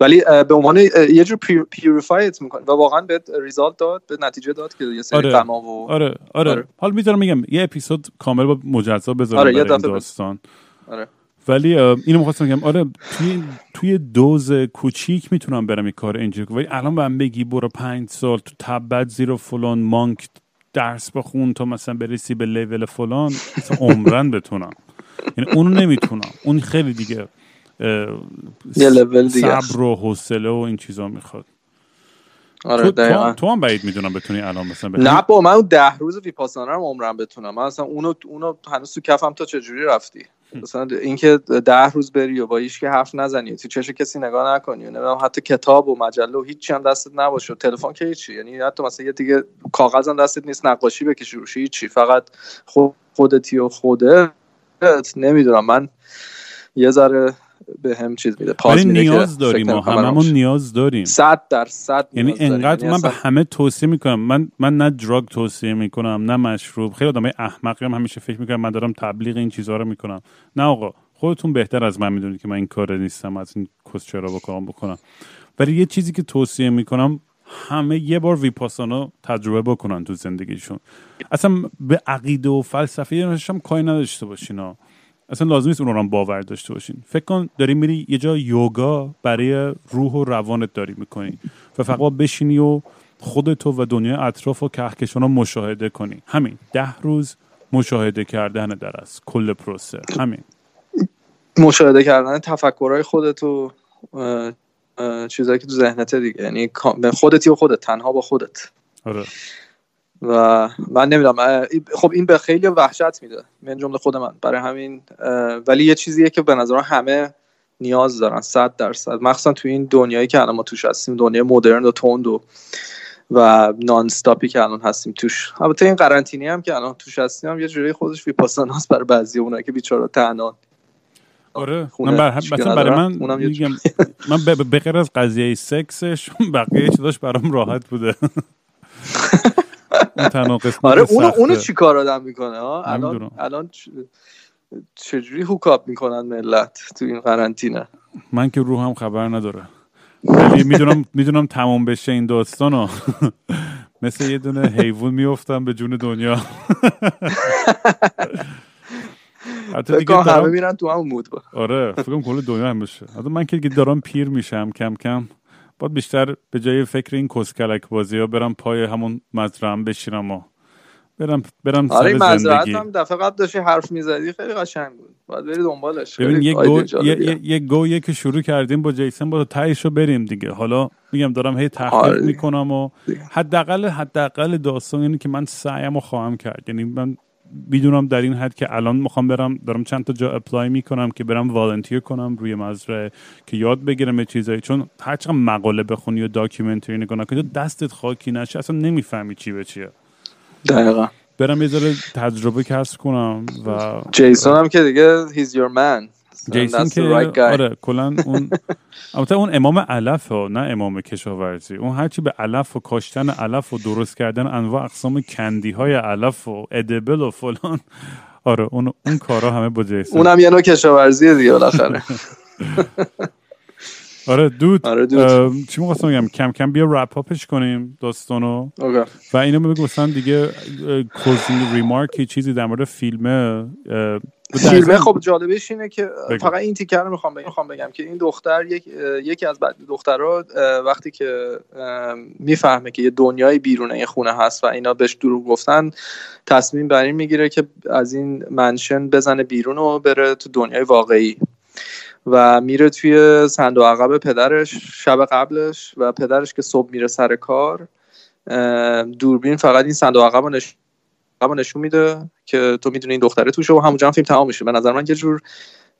ولی به عنوان یه جور پیوریفایت می‌کنه و واقعا به ریزالت داد به نتیجه داد که یه سری آره. و آره آره آره. حالا می‌ذارم میگم یه اپیزود کامل با مجزا بذارم آره، برای این داستان آره. ولی اینو می‌خواستم بگم آره توی توی دوز کوچیک می‌تونم برم این کار اینجوری کنم. ولی الان به من بگی برو پنج سال تو تبت زیر فلان مانک درس بخون تا مثلا برسی به لول فلان مثلا عمرن بتونم یعنی اونو نمی‌تونم اون خیلی دیگه اه، یه لول دیگه است. صبر و حوصله و این چیزا می‌خواد. آره تو. تو, هم بعید می‌دونم بتونی الان مثلا بتونی نه با من اون ده روز ویپاسانا رو عمرم بتونم. من اصلا اونو اونو هنوز تو کفم تا چجوری رفتی؟ مثلا اینکه ده روز بری و با هیچ که حرف نزنی تو چش کسی نگاه نکنی و نمی‌دونم حتی کتاب و مجله و هیچی هم دستت نباشه و تلفن که هیچی. یعنی حتی مثلا یه دیگه کاغذم دستت نیست نقاشی بکشی روش هیچی. فقط خود خودتی و خودت. نمی‌دونم من یه ذره به هم چیز میده. پاز ولی نیاز داریم ما هممون. نیاز داریم. صد درصد یعنی نیاز داریم. انقدر یعنی من به همه توصیه می‌کنم. من من نه دراگ توصیه می‌کنم نه مشروب. خیلی آدمای احمقی هم همیشه فکر می‌کنم من دارم تبلیغ این چیزها رو می‌کنم. نه آقا خودتون بهتر از من می‌دونید که من این کار نیستم از این کس چرا بکنم بکنم. ولی یه چیزی که توصیه می‌کنم همه یه بار ویپاسانا تجربه بکنن تو زندگیشون. اصلا به عقیده و فلسفه هم کاری نداشته باشین ها. اصلا لازم نیست اون رو هم باور داشته باشین. فکر کن داری میری یه جا یوگا برای روح و روانت داری می‌کنی و فقط بشینی و خودتو و دنیای اطراف و کهکشان رو مشاهده کنی. همین ده روز مشاهده کردن در است کل پروسه. همین. مشاهده کردن تفکرهای خودت و اه، اه، چیزایی که تو ذهنت دیگه. یعنی خودتی و خودت تنها با خودت. آره. و من نمی‌دونم خب این به خیلی وحشت میده. من جمله خود من. برای همین ولی یه چیزیه که به نظر همه نیاز دارن صد درصد. مخصوصا تو این دنیایی که الان ما توش هستیم دنیای مدرن و تند و و نان استاپی که الان هستیم توش. البته این قرنطینه هم که الان توش هستیم هم یه جوری خودش ویپاساناست برای بعضی اونایی که بیچاره تنها آره. من بر... مثلا برای. من اونم میگم من به غیر از قضیه سکسش بقیه چیزاش برام راحت بوده. [laughs] آره اونو. اونو چی کار آدم می‌کنه؟ ها الان. الان چجوری هوکاپ می‌کنن ملت تو این قرنطینه؟ من که روحم خبر نداره. ولی می‌دونم می‌دونم تمام بشه این داستان ها [laughs] مثل یه دونه حیوان میفتم به جون دنیا. [laughs] حتی دیگه کنم همه دارم میرن تو همون مود با. آره فکر کنم کل دنیا هم بشه. حتی من که دیگه دارم پیر میشم کم کم. باید بیشتر به جای فکر این کسکلک بازی ها برم پای همون مزرعم بشینم و برم برم آره زندگی هم دفعه قبل داشتی حرف می‌زدی خیلی قشنگ بود باید بری دنبالش ببین یه گو. یه, یه, گویه که شروع کردیم با جیسن با رو بریم دیگه حالا میگم دارم هی تحقیق آره. می‌کنم و. حداقل حداقل داستان اینه که من سعیم رو خواهم کرد یعنی من می‌دونم در این حد که الان می‌خوام برم دارم چند تا جا apply می‌کنم که برم volunteer کنم روی مزرعه که یاد بگیرم چیزایی. چون هر چقدر مقاله بخونی و documentary نگاه نکنی تو دستت خاکی نشه اصلا نمی‌فهمی چی به چیه. دقیقا. برم یه ذره تجربه کسب کنم و جیسون هم که دیگه he's your man. جیسون که right. آره کلا اون [laughs] البته اون امام علف ها نه امام کشاورزی اون هرچی به علف و کاشتن علف و درست کردن انواع اقسام candy های علف و edible و فلان آره اون اون کارا همه با جیسون اونم یه نوع کشاورزیه دیگه بالاخره [laughs] آره dude, آره dude. چی می‌خواستم بگم کم کم بیا wrap up ش کنیم داستانو okay. و اینو بگو مثلا دیگه closing remark چیزی در مورد فیلمه اه، فیلمه خب جالبش اینه که فقط این تیکه رو می‌خوام بگم, بگم که این دختر یک یکی از دخترها وقتی که می‌فهمه که یه دنیای بیرونه یه خونه هست و اینا بهش دروغ گفتن تصمیم بر این می‌گیره که از این منشن بزنه بیرون و بره تو دنیای واقعی. و میره توی صندوق عقب پدرش شب قبلش و پدرش که صبح میره سر کار دوربین فقط این صندوق عقب نش... نشون میده که تو می‌دونی این دختره توشه و همونجا فیلم تمام میشه. به نظر من یه جور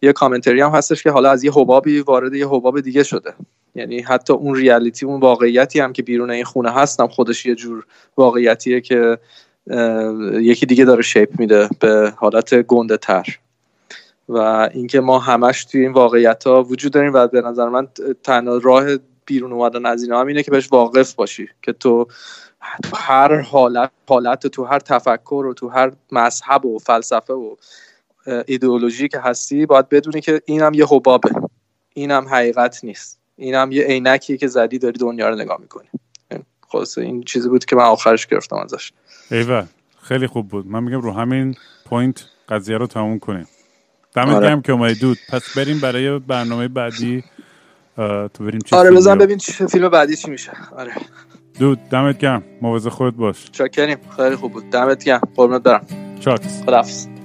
یه کامنتری هم هستش که حالا از یه حبابی وارد یه حباب دیگه شده. یعنی حتی اون ریالیتی اون واقعیتی هم که بیرون این خونه هستم خودش یه جور واقعیتیه که یکی دیگه داره شیپ میده به حالت گنده تر. و اینکه ما همش توی این واقعیت ها وجود داریم و به نظر من تنها راه بیرون اومدن از اینا هم اینه که بهش واقف باشی. که تو تو هر حالت حالت تو هر تفکر و تو هر مذهب و فلسفه و ایدئولوژی که هستی باید بدونی که اینم یه حبابه. اینم حقیقت نیست. اینم یه عینکی که زدی داری دنیا رو نگاه می‌کنی. خلاصه این چیزی بود که من آخرش گرفتم ازش. ایول خیلی خوب بود. من میگم رو همین point قضیه رو تموم کنیم. دمت آره. گرم که اومدی. dude پس بریم برای برنامه بعدی تو بریم چه آره بزن ببین چه فیلم بعدی چی میشه. آره. dude دمت گرم. مواظب خودت باش. چاکریم. خیلی خوب بود. دمت گرم. قربونت برم. چاکس. خداحافظ.